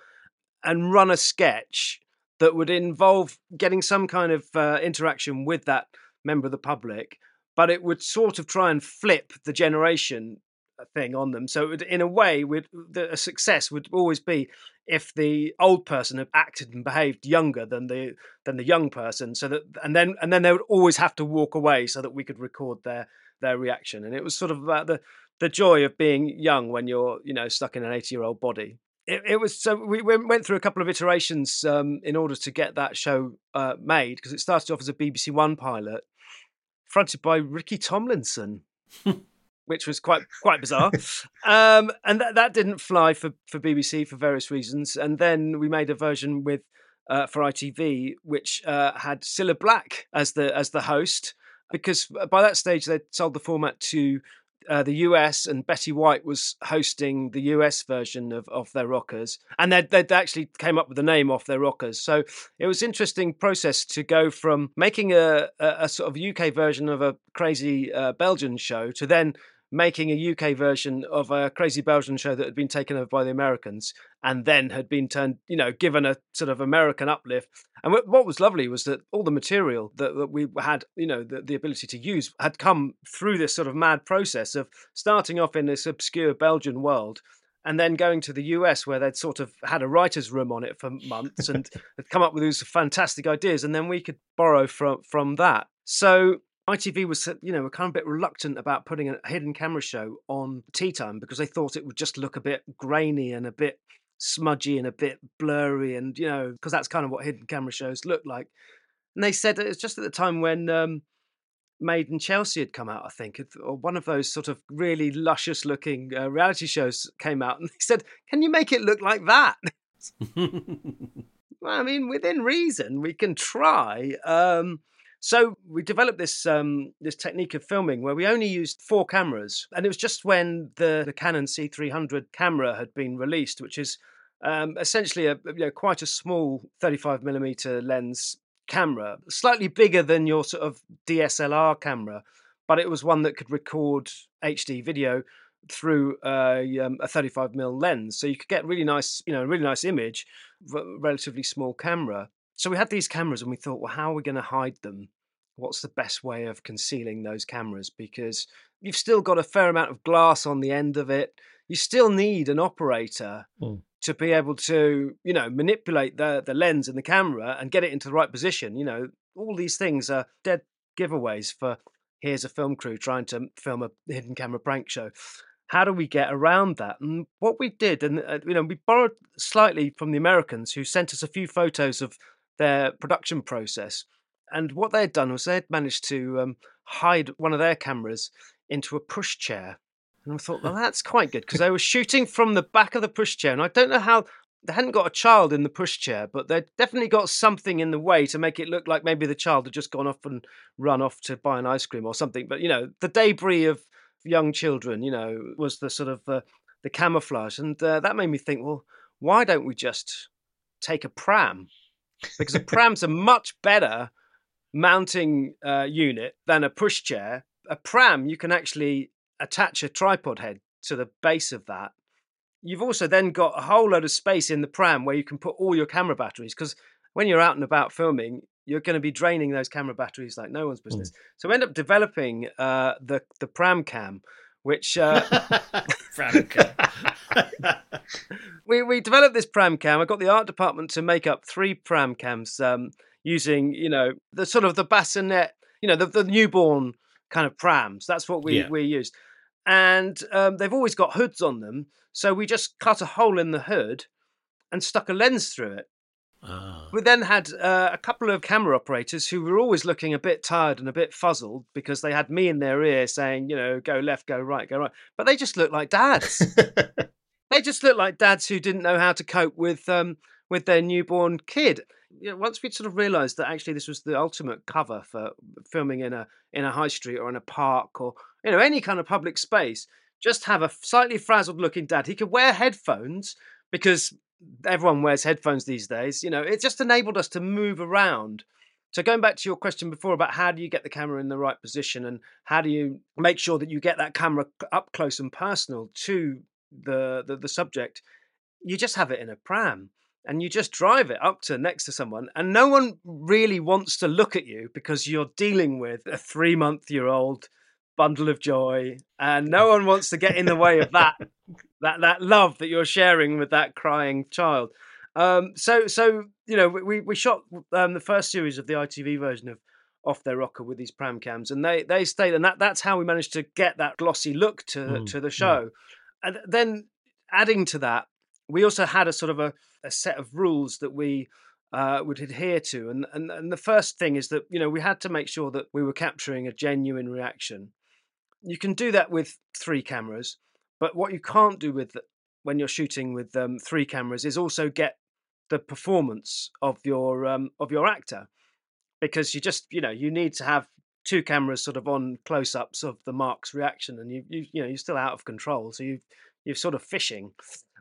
and run a sketch that would involve getting some kind of uh, interaction with that member of the public, but it would sort of try and flip the generation uh, thing on them. So, would, in a way, would the, a success would always be if the old person had acted and behaved younger than the than the young person. So that and then and then they would always have to walk away so that we could record their their reaction. And it was sort of about the the joy of being young when you're you know stuck in an eighty year old body it, it was so we went went through a couple of iterations um, in order to get that show uh, made because it started off as a BBC One pilot, fronted by Ricky Tomlinson, which was quite quite bizarre, um, and that that didn't fly for for BBC for various reasons. And then we made a version with uh, for ITV, which uh, had Cilla Black as the as the host, because by that stage they'd sold the format to uh, the US, and Betty White was hosting the US version of, of their rockers, and they they actually came up with the name off their rockers. So it was interesting process to go from making a, a, a sort of UK version of a crazy uh, Belgian show to then making a UK version of a crazy Belgian show that had been taken over by the Americans and then had been turned, you know, given a sort of American uplift. And what was lovely was that all the material that, that we had, you know, the, the ability to use had come through this sort of mad process of starting off in this obscure Belgian world and then going to the US where they'd sort of had a writer's room on it for months and had come up with these fantastic ideas and then we could borrow from from that. So ITV was, you know, kind of a bit reluctant about putting a hidden camera show on tea time because they thought it would just look a bit grainy and a bit smudgy and a bit blurry, and you know, because that's kind of what hidden camera shows look like. And they said it was just at the time when um, Made in Chelsea had come out, I think, or one of those sort of really luscious looking uh, reality shows came out, and they said, "Can you make it look like that?" well, I mean, within reason, we can try. Um, so we developed this um, this technique of filming where we only used four cameras, and it was just when the, the Canon C300 camera had been released, which is um, essentially a you know, quite a small 35 millimeter lens camera, slightly bigger than your sort of DSLR camera, but it was one that could record HD video through a, um, a 35 mm lens, so you could get really nice, you know, really nice image, relatively small camera. So we had these cameras and we thought, well, how are we going to hide them? What's the best way of concealing those cameras? Because you've still got a fair amount of glass on the end of it. You still need an operator mm. to be able to, you know, manipulate the the lens and the camera and get it into the right position. You know, all these things are dead giveaways for here's a film crew trying to film a hidden camera prank show how do we get around that? And what we did, and uh, you know, we borrowed slightly from the Americans who sent us a few photos of their production process. And what they'd done was they'd managed to um, hide one of their cameras into a pushchair. And I thought, well, that's quite good because they were shooting from the back of the pushchair. And I don't know how they hadn't got a child in the pushchair, but they'd definitely got something in the way to make it look like maybe the child had just gone off and run off to buy an ice cream or something. But, you know, the debris of young children, you know, was the sort of uh, the camouflage. And uh, that made me think, well, why don't we just take a pram because a pram's a much better mounting uh, unit than a pushchair. A pram, you can actually attach a tripod head to the base of that. You've also then got a whole load of space in the pram where you can put all your camera batteries because when you're out and about filming, you're going to be draining those camera batteries like no one's business. Mm. So we end up developing uh, the the pram cam, which uh, pram cam. we we developed this pram cam. I got the art department to make up three pram cams um, using you know the sort of the bassinet, you know the, the newborn kind of prams. That's what we yeah. we used, and um, they've always got hoods on them. So we just cut a hole in the hood and stuck a lens through it. Ah. We then had uh, a couple of camera operators who were always looking a bit tired and a bit fuzzled because they had me in their ear saying, you know, go left, go right, go right. But they just looked like dads. they just looked like dads who didn't know how to cope with um, with their newborn kid. You know, once we sort of realised that actually this was the ultimate cover for filming in a in a high street or in a park or you know any kind of public space, just have a slightly frazzled looking dad. He could wear headphones because everyone wears headphones these days. You know, it just enabled us to move around. So going back to your question before about how do you get the camera in the right position and how do you make sure that you get that camera up close and personal to the, the, the subject, you just have it in a pram and you just drive it up to next to someone and no one really wants to look at you because you're dealing with a three month year old bundle of joy and no one wants to get in the way of that that that love that you're sharing with that crying child. Um, so so you know we we shot um, the first series of the itv version of off their rocker with these pram cams and they they stayed and that that's how we managed to get that glossy look to mm, to the show and then adding to that, we also had a sort of a, a set of rules that we uh, would adhere to. And, and and the first thing is that you know we had to make sure that we were capturing a genuine reaction. You can do that with three cameras, but what you can't do with when you're shooting with um, three cameras is also get the performance of your um, of your actor because you just you know you need to have two cameras sort of on close ups of the mark's reaction and you, you you know you're still out of control so you you're sort of fishing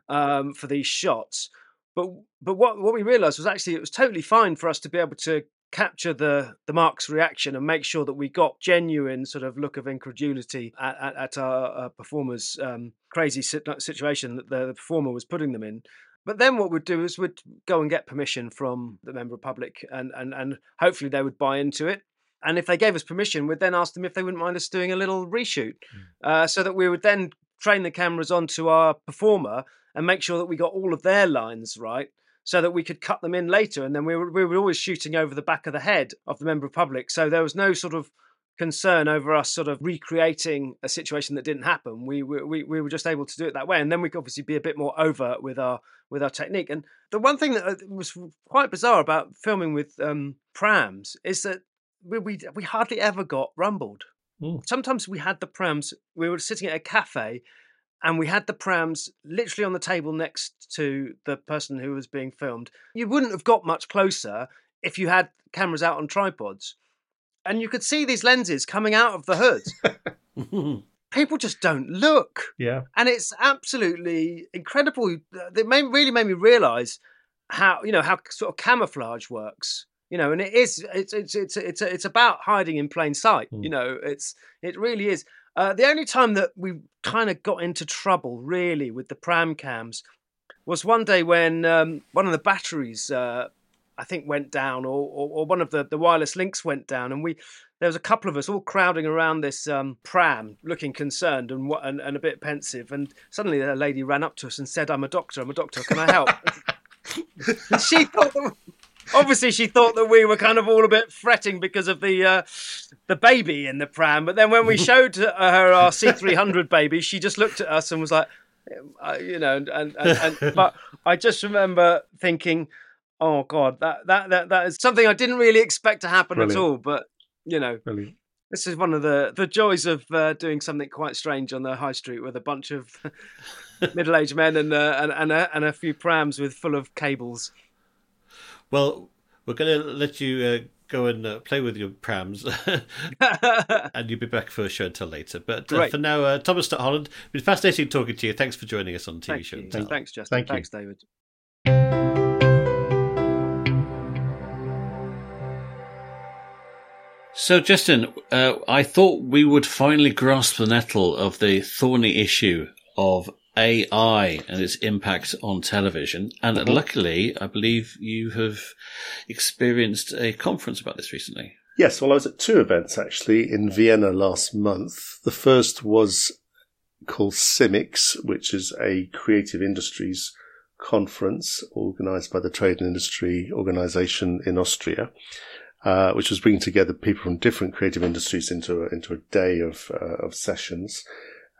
um, for these shots but but what what we realized was actually it was totally fine for us to be able to capture the the mark's reaction and make sure that we got genuine sort of look of incredulity at, at, at our uh, performers um, crazy situation that the, the performer was putting them in but then what we'd do is we'd go and get permission from the member of public and, and, and hopefully they would buy into it. And if they gave us permission, we'd then ask them if they wouldn't mind us doing a little reshoot mm. uh, so that we would then train the cameras onto our performer and make sure that we got all of their lines right so that we could cut them in later. And then we were, we were always shooting over the back of the head of the member of public. So there was no sort of concern over us sort of recreating a situation that didn't happen. We, we we were just able to do it that way, and then we could obviously be a bit more overt with our with our technique. And the one thing that uh, was quite bizarre about filming with um, prams is that we, we we hardly ever got rumbled. Mm. Sometimes we had the prams. We were sitting at a cafe. And we had the prams literally on the table next to the person who was being filmed. You wouldn't have got much closer if you had cameras out on tripods and you could see these lenses coming out of the hood. People just don't look. Yeah. And it's absolutely incredible. It made, really made me realize how, you know, how sort of camouflage works. You know, and it is it's it's it's it's it's about hiding in plain sight. Mm. You know, it's it really is. Uh, the only time that we kind of got into trouble really with the pram cams was one day when um, one of the batteries uh, I think went down, or, or, or one of the, the wireless links went down, and we there was a couple of us all crowding around this um, pram, looking concerned and, and and a bit pensive. And suddenly a lady ran up to us and said, "I'm a doctor. I'm a doctor. Can I help?" she thought. Obviously, she thought that we were kind of all a bit fretting because of the uh, the baby in the pram. But then when we showed her our C300 baby, she just looked at us and was like, you know, and, and, and, and but I just remember thinking Oh God, that that that that is something I didn't really expect to happen Brilliant. at all. But you know, Brilliant. this is one of the the joys of uh, doing something quite strange on the high street with a bunch of middle-aged men and uh, and and a, and a few prams with full of cables. Well, we're going to let you uh, go and uh, play with your prams, and you'll be back for a show until later. But uh, for now, uh, Thomas Holland, it's been fascinating talking to you. Thanks for joining us on TV Thank Show. Thanks, Justin. Thank Thanks, David. So, Justin, uh, I thought we would finally grasp the nettle of the thorny issue of AI and its impact on television. And mm-hmm. luckily, I believe you have experienced a conference about this recently. Yes, well, I was at two events actually in Vienna last month. The first was called CIMIX, which is a creative industries conference organized by the Trade and Industry Organization in Austria. Uh, which was bringing together people from different creative industries into a, into a day of uh, of sessions.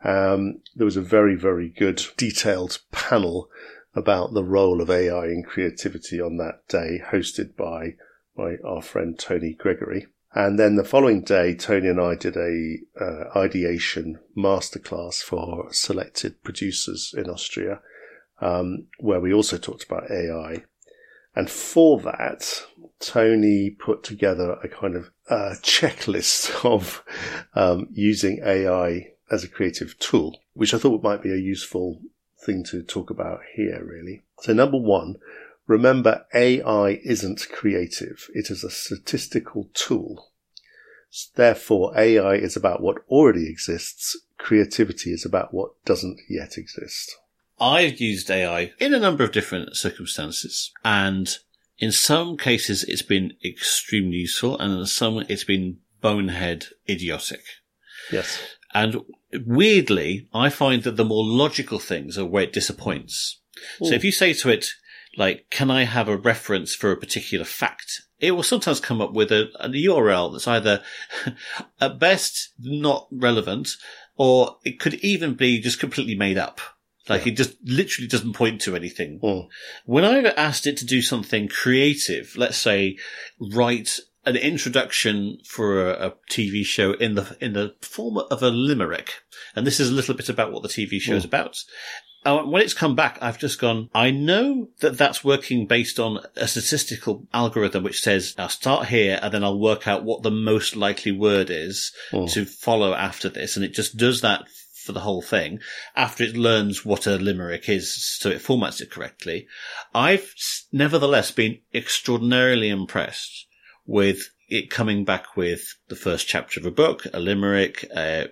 Um, there was a very very good detailed panel about the role of AI in creativity on that day, hosted by by our friend Tony Gregory. And then the following day, Tony and I did a uh, ideation masterclass for selected producers in Austria, um, where we also talked about AI. And for that, Tony put together a kind of uh, checklist of um, using AI as a creative tool, which I thought might be a useful thing to talk about here, really. So, number one, remember AI isn't creative, it is a statistical tool. Therefore, AI is about what already exists, creativity is about what doesn't yet exist. I've used AI in a number of different circumstances and in some cases it's been extremely useful and in some it's been bonehead idiotic. Yes. And weirdly, I find that the more logical things are where it disappoints. Ooh. So if you say to it, like, can I have a reference for a particular fact? It will sometimes come up with a, a URL that's either at best not relevant or it could even be just completely made up. Like yeah. it just literally doesn't point to anything. Mm. When I asked it to do something creative, let's say write an introduction for a, a, TV show in the in the form of a limerick, and this is a little bit about what the TV show mm. is about. uh, when it's come back, I've just gone, I know that that's working based on a statistical algorithm which says, I'll start here and then I'll work out what the most likely word is Mm. to follow after this. And it just does that for the whole thing after it learns what a limerick is so it formats it correctly. I've nevertheless been extraordinarily impressed with it coming back with the first chapter of a book, a limerick, uh,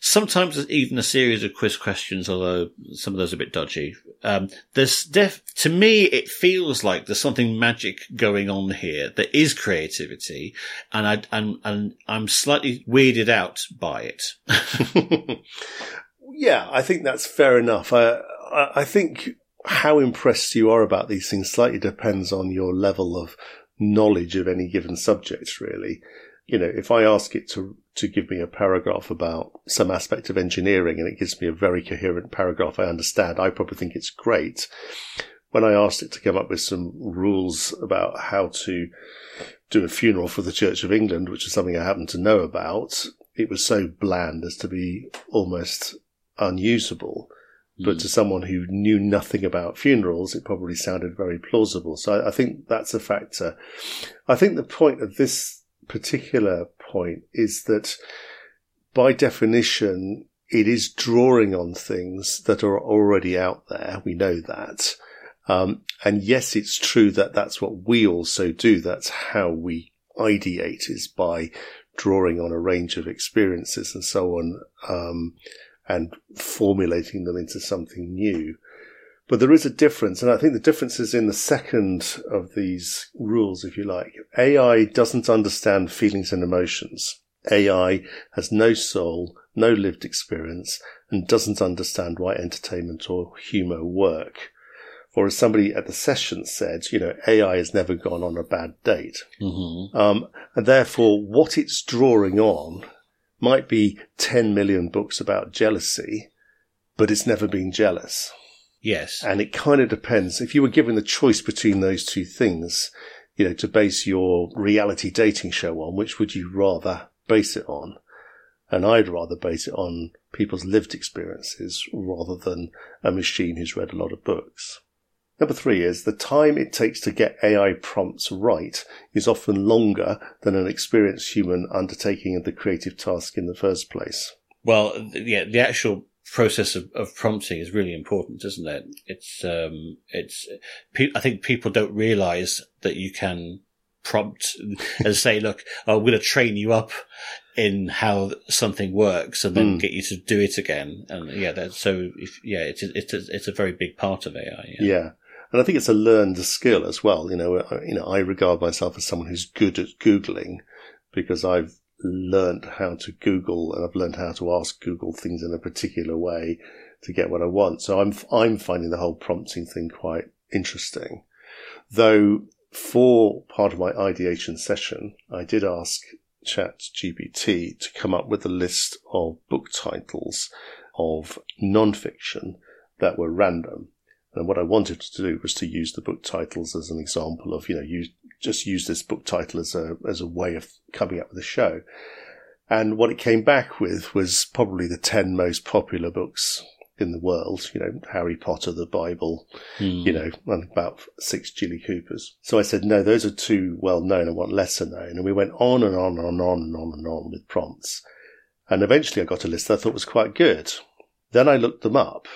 sometimes even a series of quiz questions, although some of those are a bit dodgy. Um, there's def- to me, it feels like there's something magic going on here. There is creativity, and I, I'm, and I'm slightly weirded out by it. yeah, I think that's fair enough. I, I, I think how impressed you are about these things slightly depends on your level of knowledge of any given subject, really. You know, if I ask it to, to give me a paragraph about some aspect of engineering and it gives me a very coherent paragraph I understand, I probably think it's great. When I asked it to come up with some rules about how to do a funeral for the Church of England, which is something I happen to know about, it was so bland as to be almost unusable. But to someone who knew nothing about funerals, it probably sounded very plausible. So I, I think that's a factor. I think the point of this particular point is that by definition, it is drawing on things that are already out there. We know that. Um, and yes, it's true that that's what we also do. That's how we ideate is by drawing on a range of experiences and so on. Um, and formulating them into something new. But there is a difference, and I think the difference is in the second of these rules, if you like. AI doesn't understand feelings and emotions. AI has no soul, no lived experience, and doesn't understand why entertainment or humour work. Or as somebody at the session said, you know, AI has never gone on a bad date. Mm-hmm. Um, and therefore, what it's drawing on might be 10 million books about jealousy, but it's never been jealous. Yes. And it kind of depends. If you were given the choice between those two things, you know, to base your reality dating show on, which would you rather base it on? And I'd rather base it on people's lived experiences rather than a machine who's read a lot of books. Number three is the time it takes to get AI prompts right is often longer than an experienced human undertaking the creative task in the first place. Well, yeah, the actual process of, of prompting is really important, isn't it? It's, um, it's, pe- I think people don't realize that you can prompt and say, look, I'm going to train you up in how something works and then Mm. get you to do it again. And yeah, that's so, if, yeah, it's, a, it's, a, it's a very big part of AI. Yeah. Yeah. And I think it's a learned skill as well. You know, I- you know, I regard myself as someone who's good at Googling because I've learned how to Google and I've learned how to ask Google things in a particular way to get what I want. So I'm, I'm finding the whole prompting thing quite interesting. Though for part of my ideation session, I did ask ChatGPT to come up with a list of book titles of non-fiction that were random. And what I wanted to do was to use the book titles as an example of, you know, use, just use this book title as a, as a way of coming up with a show. And what it came back with was probably the 10 most popular books in the world, you know, Harry Potter, the Bible, Hmm. you know, and about six Jilly Coopers. So I said, no, those are too well known. I want lesser known. And we went on and on and on and on and on with prompts. And eventually I got a list that I thought was quite good. Then I looked them up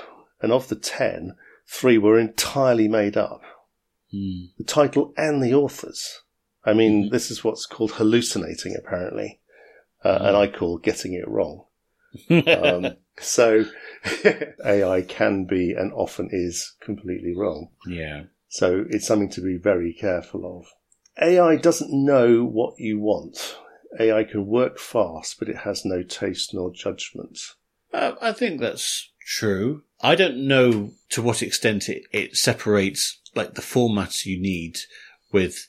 and of the 10, three were entirely made up. Hmm. The title and the authors. I mean, this is what's called hallucinating apparently. Uh, and I call getting it wrong. Um, so AI can be and often is completely wrong. yeah. So it's something to be very careful of. AI doesn't know what you want. AI can work fast, but it has no taste nor judgment. Uh, I think that's true. I don't know to what extent it, it separates like the formats you need with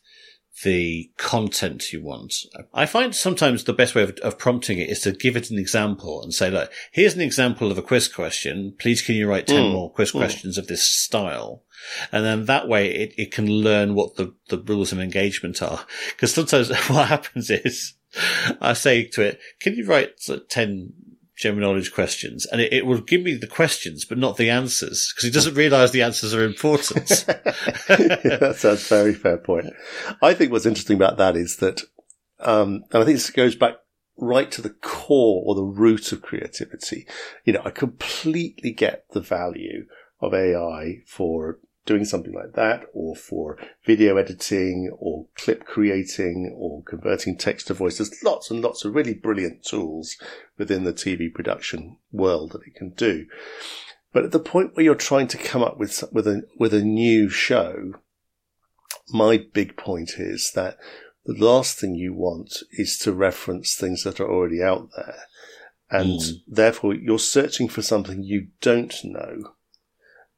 the content you want. I find sometimes the best way of, of prompting it is to give it an example and say, look, here's an example of a quiz question. Please can you write 10 Mm, more quiz mm. questions of this style? And then that way it, it can learn what the, the rules of engagement are. Because sometimes what happens is I say to it, can you write sort 10 general knowledge questions, and it, it will give me the questions, but not the answers, because he doesn't realise the answers are important. yeah, that's a very fair point. I think what's interesting about that is that, um, and I think this goes back right to the core or the root of creativity. You know, I completely get the value of AI for doing something like that or for video editing or clip creating or converting text to voice. There's lots and lots of really brilliant tools within the TV production world that it can do. But at the point where you're trying to come up with, with a, with a new show, my big point is that the last thing you want is to reference things that are already out there. And mm. therefore you're searching for something you don't know.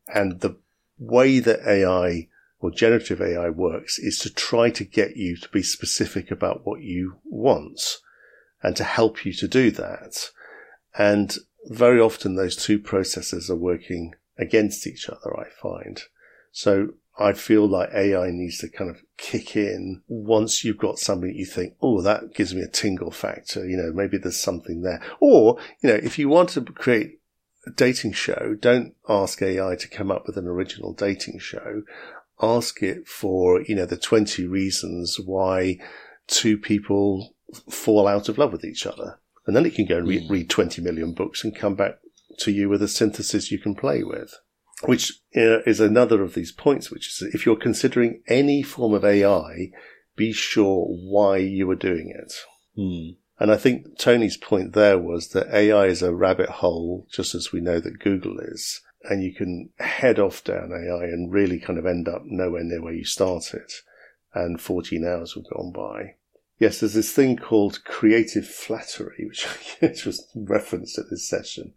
And the way that AI or generative AI works is to try to get you to be specific about what you want and to help you to do that. And very often those two processes are working against each other, I find. So I feel like AI needs to kind of kick in once you've got something you think, oh, that gives me a tingle factor. You know, maybe there's something there. Or, you know, if you want to create dating show, don't ask AI to come up with an original dating show. Ask it for, you know, the 20 reasons why two people fall out of love with each other. And then it can go and re- mm. read 20 million books and come back to you with a synthesis you can play with which is another of these points, which is if you're considering any form of AI, be sure why you are doing it. Hmm. And I think Tony's point there was that AI is a rabbit hole, just as we know that Google is. And you can head off down AI and really kind of end up nowhere near where you started. And 14 hours have gone by. Yes, there's this thing called creative flattery, which, was referenced at this session,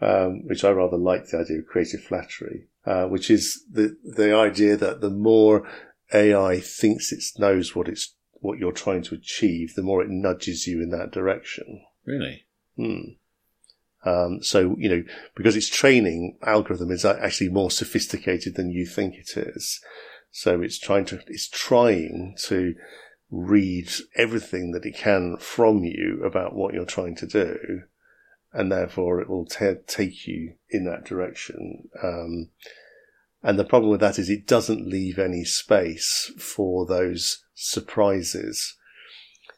um, which I rather like the idea of creative flattery, uh, which is the the idea that the more AI thinks it knows what it's what you're trying to achieve, the more it nudges you in that direction. Really? Hmm. Um, so you know, because its training algorithm is actually more sophisticated than you think it is. So it's trying to it's trying to read everything that it can from you about what you're trying to do and therefore it will t- take you in that direction. Um, and the problem with that is it doesn't leave any space for those surprises.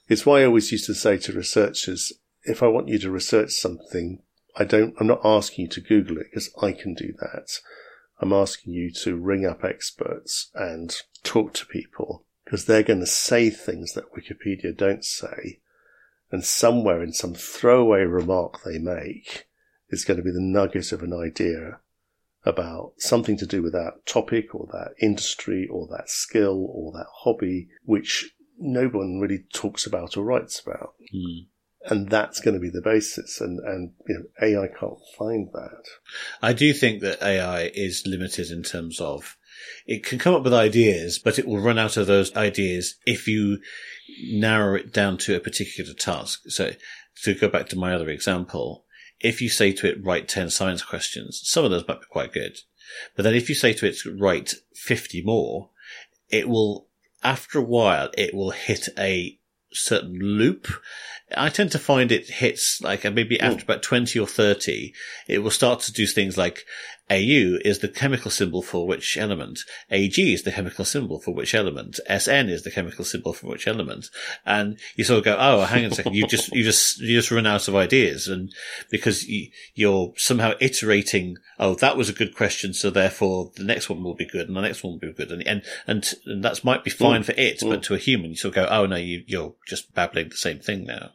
It's why I always used to say to researchers, if I want you to research something, I don't, I'm not asking you to Google it because I can do that. I'm asking you to ring up experts and talk to people because they're going to say things that Wikipedia don't say and somewhere in some throwaway remark they make is going to be the nugget of an idea about something to do with that topic or that industry or that skill or that hobby, which no one really talks about or writes about. Hmm. And that's going to be the basis. And, and, you know, AI can't find that. I do think that AI is limited in terms of it can come up with ideas, but it will run out of those ideas if you narrow it down to a particular task. So to go back to my other example, if you say to it, write 10 science questions, some of those might be quite good. But then if you say to it, write 50 more, it will, after a while, it will hit a certain loop. I tend to find it hits like maybe hmm. after about 20 or 30, it will start to do things like AU is the chemical symbol for which element. AG is the chemical symbol for which element. SN is the chemical symbol for which element. And you sort of go, oh, hang on a second. You just, you just, you just run out of ideas. And because you, you're somehow iterating, oh, that was a good question. So therefore the next one will be good and the next one will be good. And, and, and, and that might be fine mm. for it, mm. but to a human, you sort of go, oh, no, you, you're just babbling the same thing now.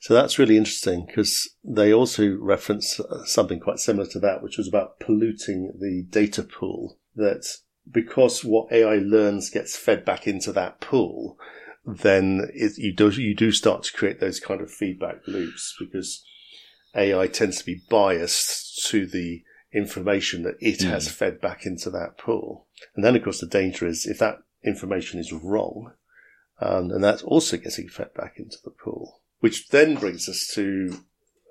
So that's really interesting because they also reference uh, something quite similar to that, which was about polluting the data pool. That because what AI learns gets fed back into that pool, then it, you do you do start to create those kind of feedback loops because AI tends to be biased to the information that it mm. has fed back into that pool. And then, of course, the danger is if that information is wrong, um, and that's also getting fed back into the pool. Which then brings us to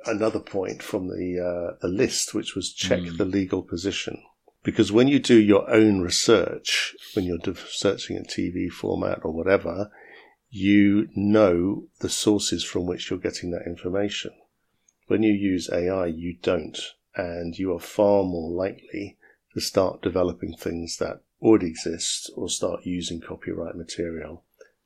another point from the uh, the list, which was check mm. the legal position. Because when you do your own research, when you're searching in TV format or whatever, you know the sources from which you're getting that information. When you use AI, you don't, and you are far more likely to start developing things that already exist or start using copyright material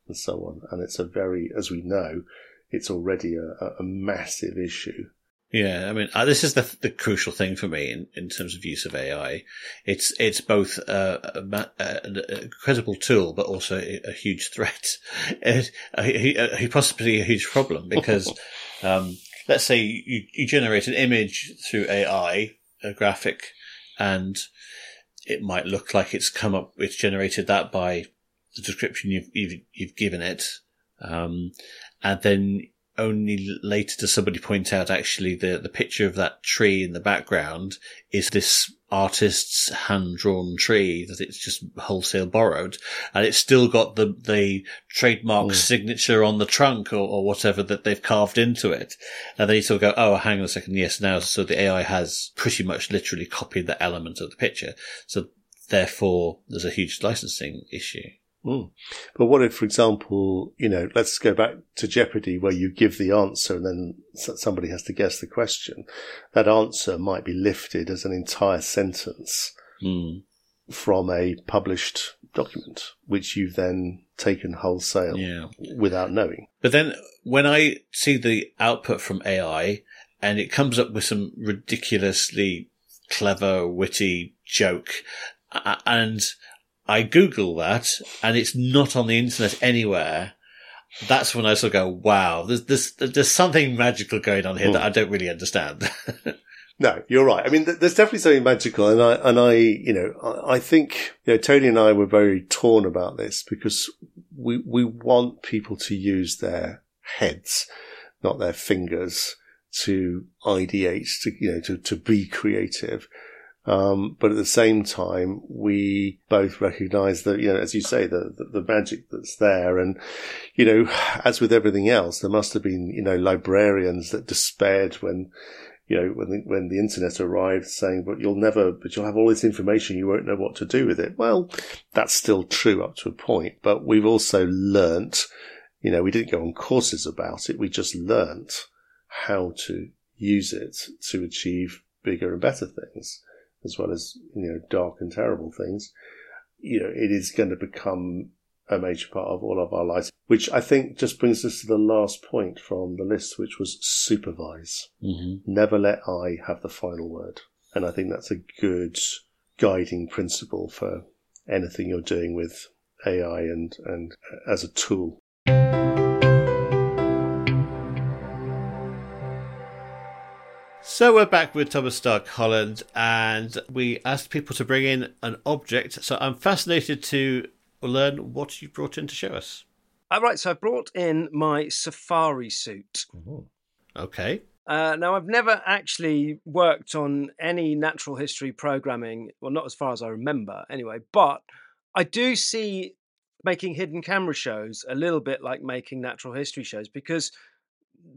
and so on. And it's a very, as we know, it's already a, a massive issue. Yeah, I mean, uh, this is the the crucial thing for me in, in terms of use of AI. It's it's both a, a, a credible tool, but also a, huge threat, a, a, possibly a huge problem because, um, let's say you, you generate an image through AI, a graphic, and it might look like it's come up, it's generated that by the description you've you've, you've given it, um, and then only later does somebody point out actually the, the picture of that tree in the background is this artist's hand drawn tree that it's just wholesale borrowed and it's still got the, the trademark mm. signature on the trunk or, or whatever that they've carved into it. And then you sort of go, oh, hang on a second. Yes. Now, so the AI has pretty much literally copied the element of the picture. So therefore there's a huge licensing issue. Mm. But what if, for example, you know, let's go back to Jeopardy where you give the answer and then somebody has to guess the question. That answer might be lifted as an entire sentence mm. from a published document, which you've then taken wholesale yeah. without knowing. But then when I see the output from AI and it comes up with some ridiculously clever, witty joke, and I Google that and it's not on the internet anywhere. That's when I sort of go, wow, there's, there's, there's something magical going on here mm. that I don't really understand. no, you're right. I mean, there's definitely something magical. And I, and I, you know, I, I think, you know, Tony and I were very torn about this because we, we want people to use their heads, not their fingers to ideate, to, you know, to, to be creative. Um, but at the same time, we both recognize that, you know, as you say, the, the, the, magic that's there. And, you know, as with everything else, there must have been, you know, librarians that despaired when, you know, when the, when the internet arrived saying, but you'll never, but you'll have all this information. You won't know what to do with it. Well, that's still true up to a point, but we've also learnt, you know, we didn't go on courses about it. We just learnt how to use it to achieve bigger and better things as well as you know dark and terrible things, you know it is going to become a major part of all of our lives. Which AI think just brings us to the last point from the list, which was supervise. Mm-hmm. Never let I have the final word, and I think that's a good guiding principle for anything you're doing with AI and and as a tool. So we're back with Thomas Stark Holland, and we asked people to bring in an object. So I'm fascinated to learn what you brought in to show us. All right, so I brought in my safari suit. Ooh. Okay. Uh, now, I've never actually worked on any natural history programming, well, not as far as I remember anyway, but I do see making hidden camera shows a little bit like making natural history shows because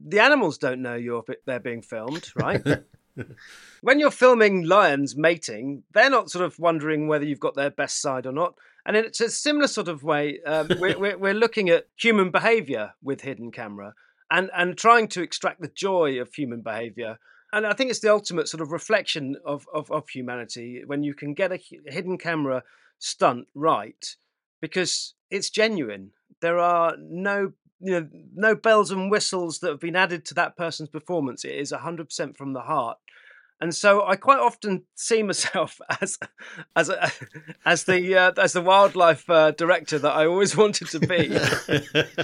the animals don't know you're they're being filmed, right? when you're filming lions mating, they're not sort of wondering whether you've got their best side or not. And it's a similar sort of way. Um, we're, we're, we're looking at human behaviour with hidden camera and and trying to extract the joy of human behaviour. And I think it's the ultimate sort of reflection of, of, of humanity when you can get a hidden camera stunt right because it's genuine. There are no you know no bells and whistles that have been added to that person's performance. It is hundred percent from the heart. And so I quite often see myself as as a, as the uh, as the wildlife uh, director that I always wanted to be,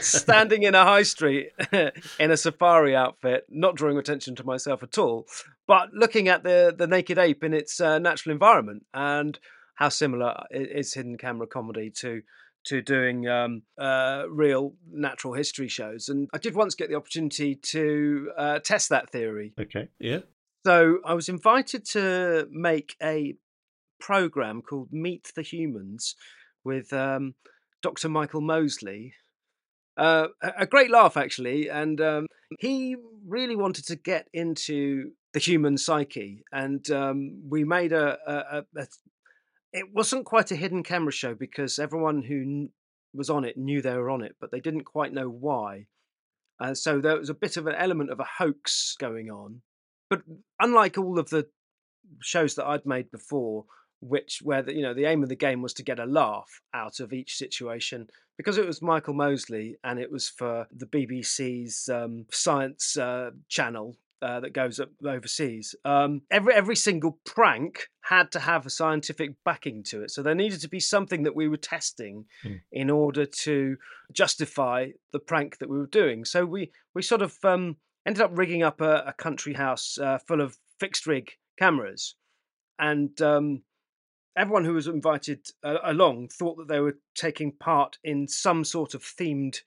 standing in a high street in a safari outfit, not drawing attention to myself at all, but looking at the the naked ape in its uh, natural environment and how similar is hidden camera comedy to to doing um, uh, real natural history shows. And I did once get the opportunity to uh, test that theory. Okay, yeah. So I was invited to make a program called Meet the Humans with um, Dr. Michael Mosley. Uh, a great laugh, actually. And um, he really wanted to get into the human psyche. And um, we made a, a, a, it wasn't quite a hidden camera show because everyone who was on it knew they were on it, but they didn't quite know why. Uh, so there was a bit of an element of a hoax going on. but unlike all of the shows that I'd made before, which where the, you know the aim of the game was to get a laugh out of each situation because it was Michael Mosley and it was for the BBC's um, science uh, channel uh, that goes up overseas. Um, every every single prank had to have a scientific backing to it, so there needed to be something that we were testing Mm. in order to justify the prank that we were doing. So we we sort of um, ended up rigging up a, a country house uh, full of fixed rig cameras, and um, everyone who was invited uh, along thought that they were taking part in some sort of themed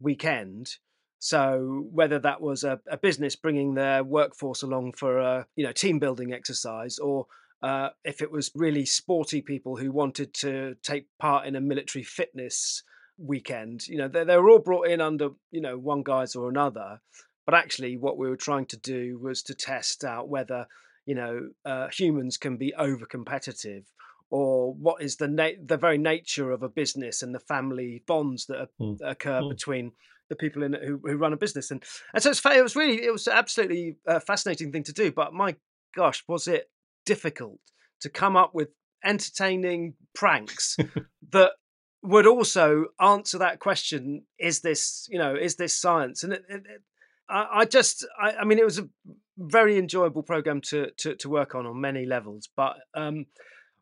weekend. So whether that was a, a business bringing their workforce along for a you know team building exercise, or uh, if it was really sporty people who wanted to take part in a military fitness weekend, you know they, they were all brought in under you know one guise or another. But actually, what we were trying to do was to test out whether you know uh, humans can be over competitive or what is the na- the very nature of a business and the family bonds that, are, Mm. that occur Mm. between the people in it who, who run a business and and so it's it was really it was absolutely a fascinating thing to do but my gosh was it difficult to come up with entertaining pranks that would also answer that question is this you know is this science? And it, it, it, I, I just I, I mean it was a very enjoyable program to, to to work on on many levels but um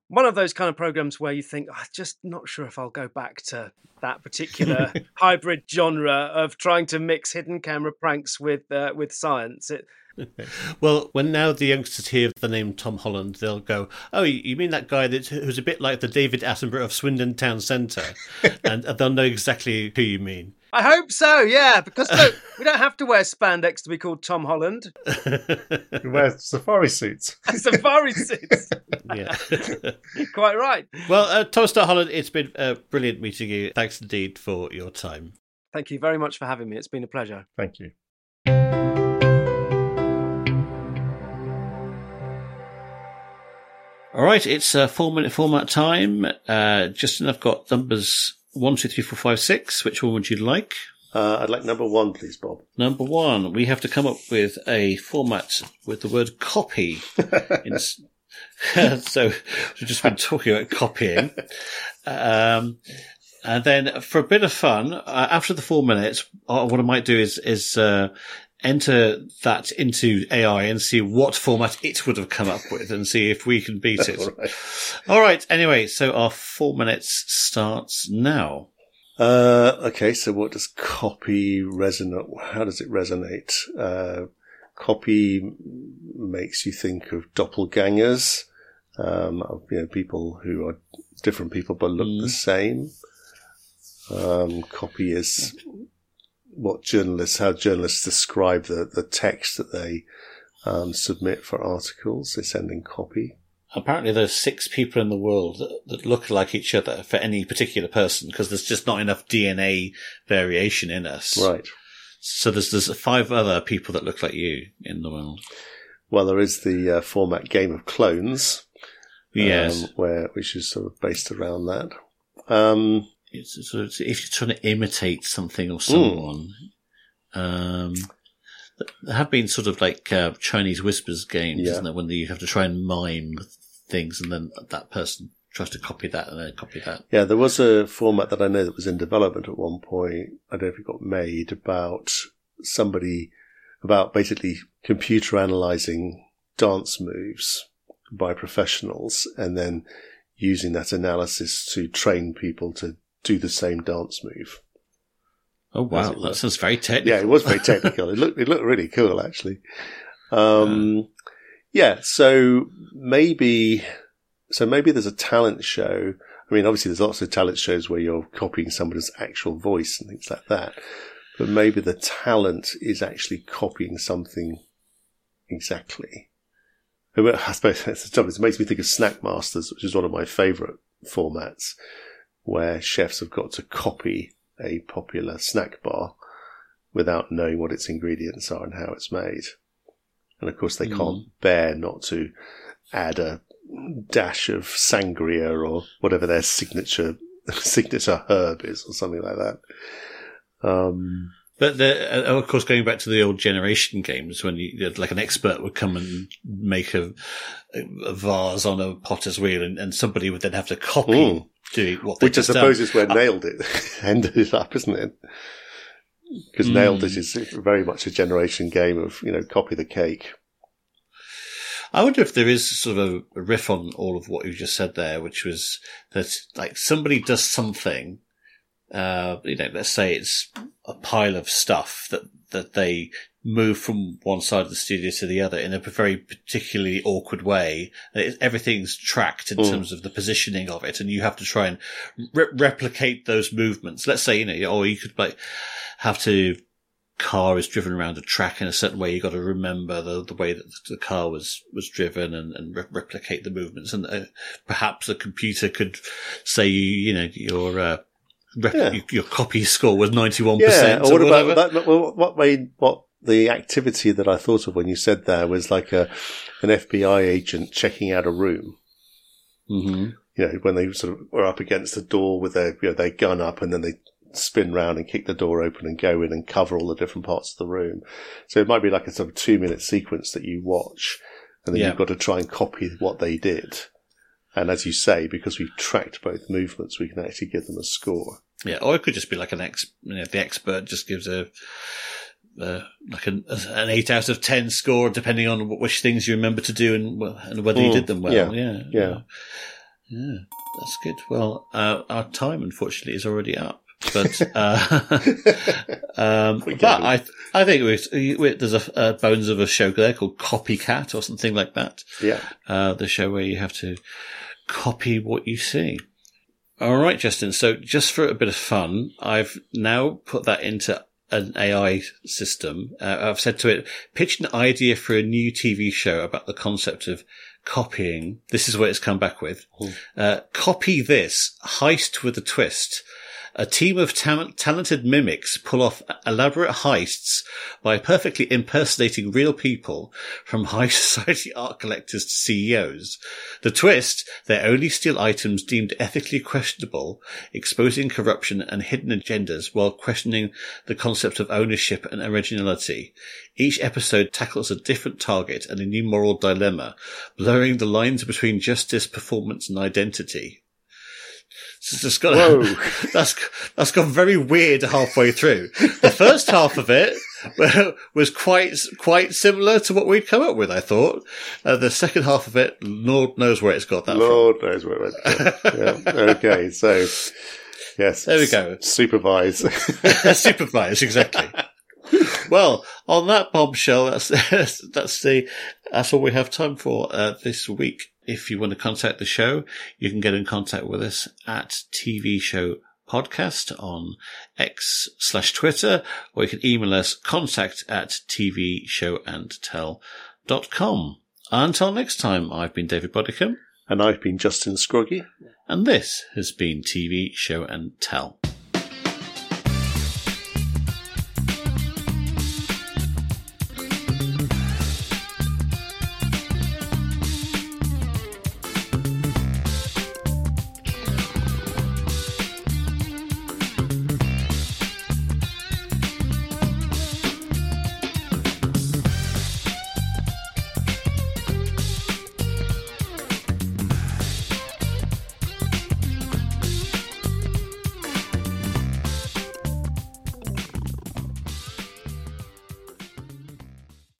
one of those kind of programs where you think i'm just not sure if i'll go back to that particular hybrid genre of trying to mix hidden camera pranks with uh, with science it, Well, when now the youngsters hear the name Tom Holland, they'll go, "Oh, you you mean that guy that who's a bit like the David Attenborough of Swindon Town Centre?" and they'll know exactly who you mean. I hope so yeah because look we don't have to wear spandex to be called tom holland We wear safari suits. safari suits yeah. Quite right well, uh, Thomas Stark Holland, it's been uh, brilliant meeting you. Thanks indeed for your time. thank you very much for having me it's been a pleasure Thank you. All right, it's uh, four minute format time. Uh, Justin, I've got numbers one, two, three, four, five, six. Which one would you like? Uh, I'd like number one, please, Bob. Number one, we have to come up with a format with the word copy. in so we've just been talking about copying. Um, and then for a bit of fun, uh, after the four minutes, uh, what I might do is, is, uh, enter that into AI and see what format it would have come up with and see if we can beat it. All right. All right. Anyway, so our four minutes starts now. Uh, okay, so what does copy resonate? How does it resonate? Uh, copy makes you think of doppelgangers, um, of, you know, people who are different people but look the Mm. same. Um, copy is what journalists, how journalists describe the, the text that they um, submit for articles. They send in copy. Apparently, there's six people in the world that, that look like each other for any particular person because there's just not enough DNA variation in us. Right. So there's there's five other people that look like you in the world. Well, there is the uh, format Game of Clones. Yes. um, where which is sort of based around that. Um, It's, so it's, if you're trying to imitate something or someone, um, there have been sort of like uh, Chinese whispers games, Yeah. isn't there? When you have to try and mime things, and then that person tries to copy that and then copy that. yeah, there was a format that I know that was in development at one point. I don't know if it got made about somebody about basically computer analyzing dance moves by professionals and then using that analysis to train people to do the same dance move. Oh wow, that sounds very technical. Yeah, it was very technical. it looked it looked really cool actually. Um, yeah, so maybe so maybe there's a talent show. I mean, obviously there's lots of talent shows where you're copying somebody's actual voice and things like that. But maybe the talent is actually copying something exactly. I I suppose that's the trouble. It makes me think of Snack Masters, which is one of my favourite formats, where chefs have got to copy a popular snack bar without knowing what its ingredients are and how it's made. And of course, they Mm. can't bear not to add a dash of sangria or whatever their signature signature herb is, or something like that. Um, But the, uh, of course, going back to the old generation games, when you, like an expert would come and make a, a vase on a potter's wheel, and, and somebody would then have to copy. Doing what they Which I um, suppose done. is where uh, Nailed It ended it up, isn't it? Because hmm. Nailed It is very much a generation game of, you know, copy the cake. I wonder if there is sort of a riff on all of what you just said there, which was that like somebody does something, uh, you know, let's say it's a pile of stuff that, that they move from one side of the studio to the other in a very particularly awkward way. It- Everything's tracked in Mm. terms of the positioning of it, and you have to try and re- replicate those movements. Let's say, you know, or you could like have to car is driven around a track in a certain way. You've got to remember the, the way that the car was, was driven and, and re- replicate the movements. And uh, perhaps a computer could say, you know, your, uh, rep- Yeah. your, your copy score was 91% Yeah. or, Or what whatever. about that? Well, what made what the activity that I thought of when you said there was like a an FBI agent checking out a room. hmm You know, when they sort of were up against the door with their you know their gun up, and then they spin round and kick the door open and go in and cover all the different parts of the room. So it might be like a sort of two minute sequence that you watch, and then Yeah. you've got to try and copy what they did. And as you say, because we've tracked both movements, we can actually give them a score. Yeah. Or it could just be like an ex, you know, the expert just gives a, uh, like an, an eight out of 10 score, depending on which things you remember to do and, and whether you Mm, did them well. yeah, Yeah. yeah. Yeah. That's good. Well, uh, our time, unfortunately, is already up. But, uh, um, but. I, I think we, we, there's a, a bones of a show there called Copycat or something like that. Yeah. Uh, the show where you have to copy what you see. All right, Justin. So just for a bit of fun, I've now put that into an AI system. Uh, I've said to it, pitch an idea for a new TV show about the concept of copying. This is what it's come back with. Uh, copy this heist with a twist. A team of tam- talented mimics pull off elaborate heists by perfectly impersonating real people from high society art collectors to CEOs. The twist, they only steal items deemed ethically questionable, exposing corruption and hidden agendas while questioning the concept of ownership and originality. Each episode tackles a different target and a new moral dilemma, blurring the lines between justice, performance, and identity. It's just got Whoa. that's that's gone very weird halfway through. The first half of it was quite quite similar to what we'd come up with. I thought. Uh, the second half of it, Lord knows where it's got that Lord knows where it went. from. yeah. Okay. So, yes. There we go. Supervise. supervise exactly. well, on that bombshell, that's that's the that's all we have time for uh, this week. If you want to contact the show, you can get in contact with us at TV Show Podcast on X slash Twitter, or you can email us contact at TV Show and Tell dot com. Until next time, I've been David Bodycombe, and I've been Justin Scroggie. and this has been TV Show and Tell.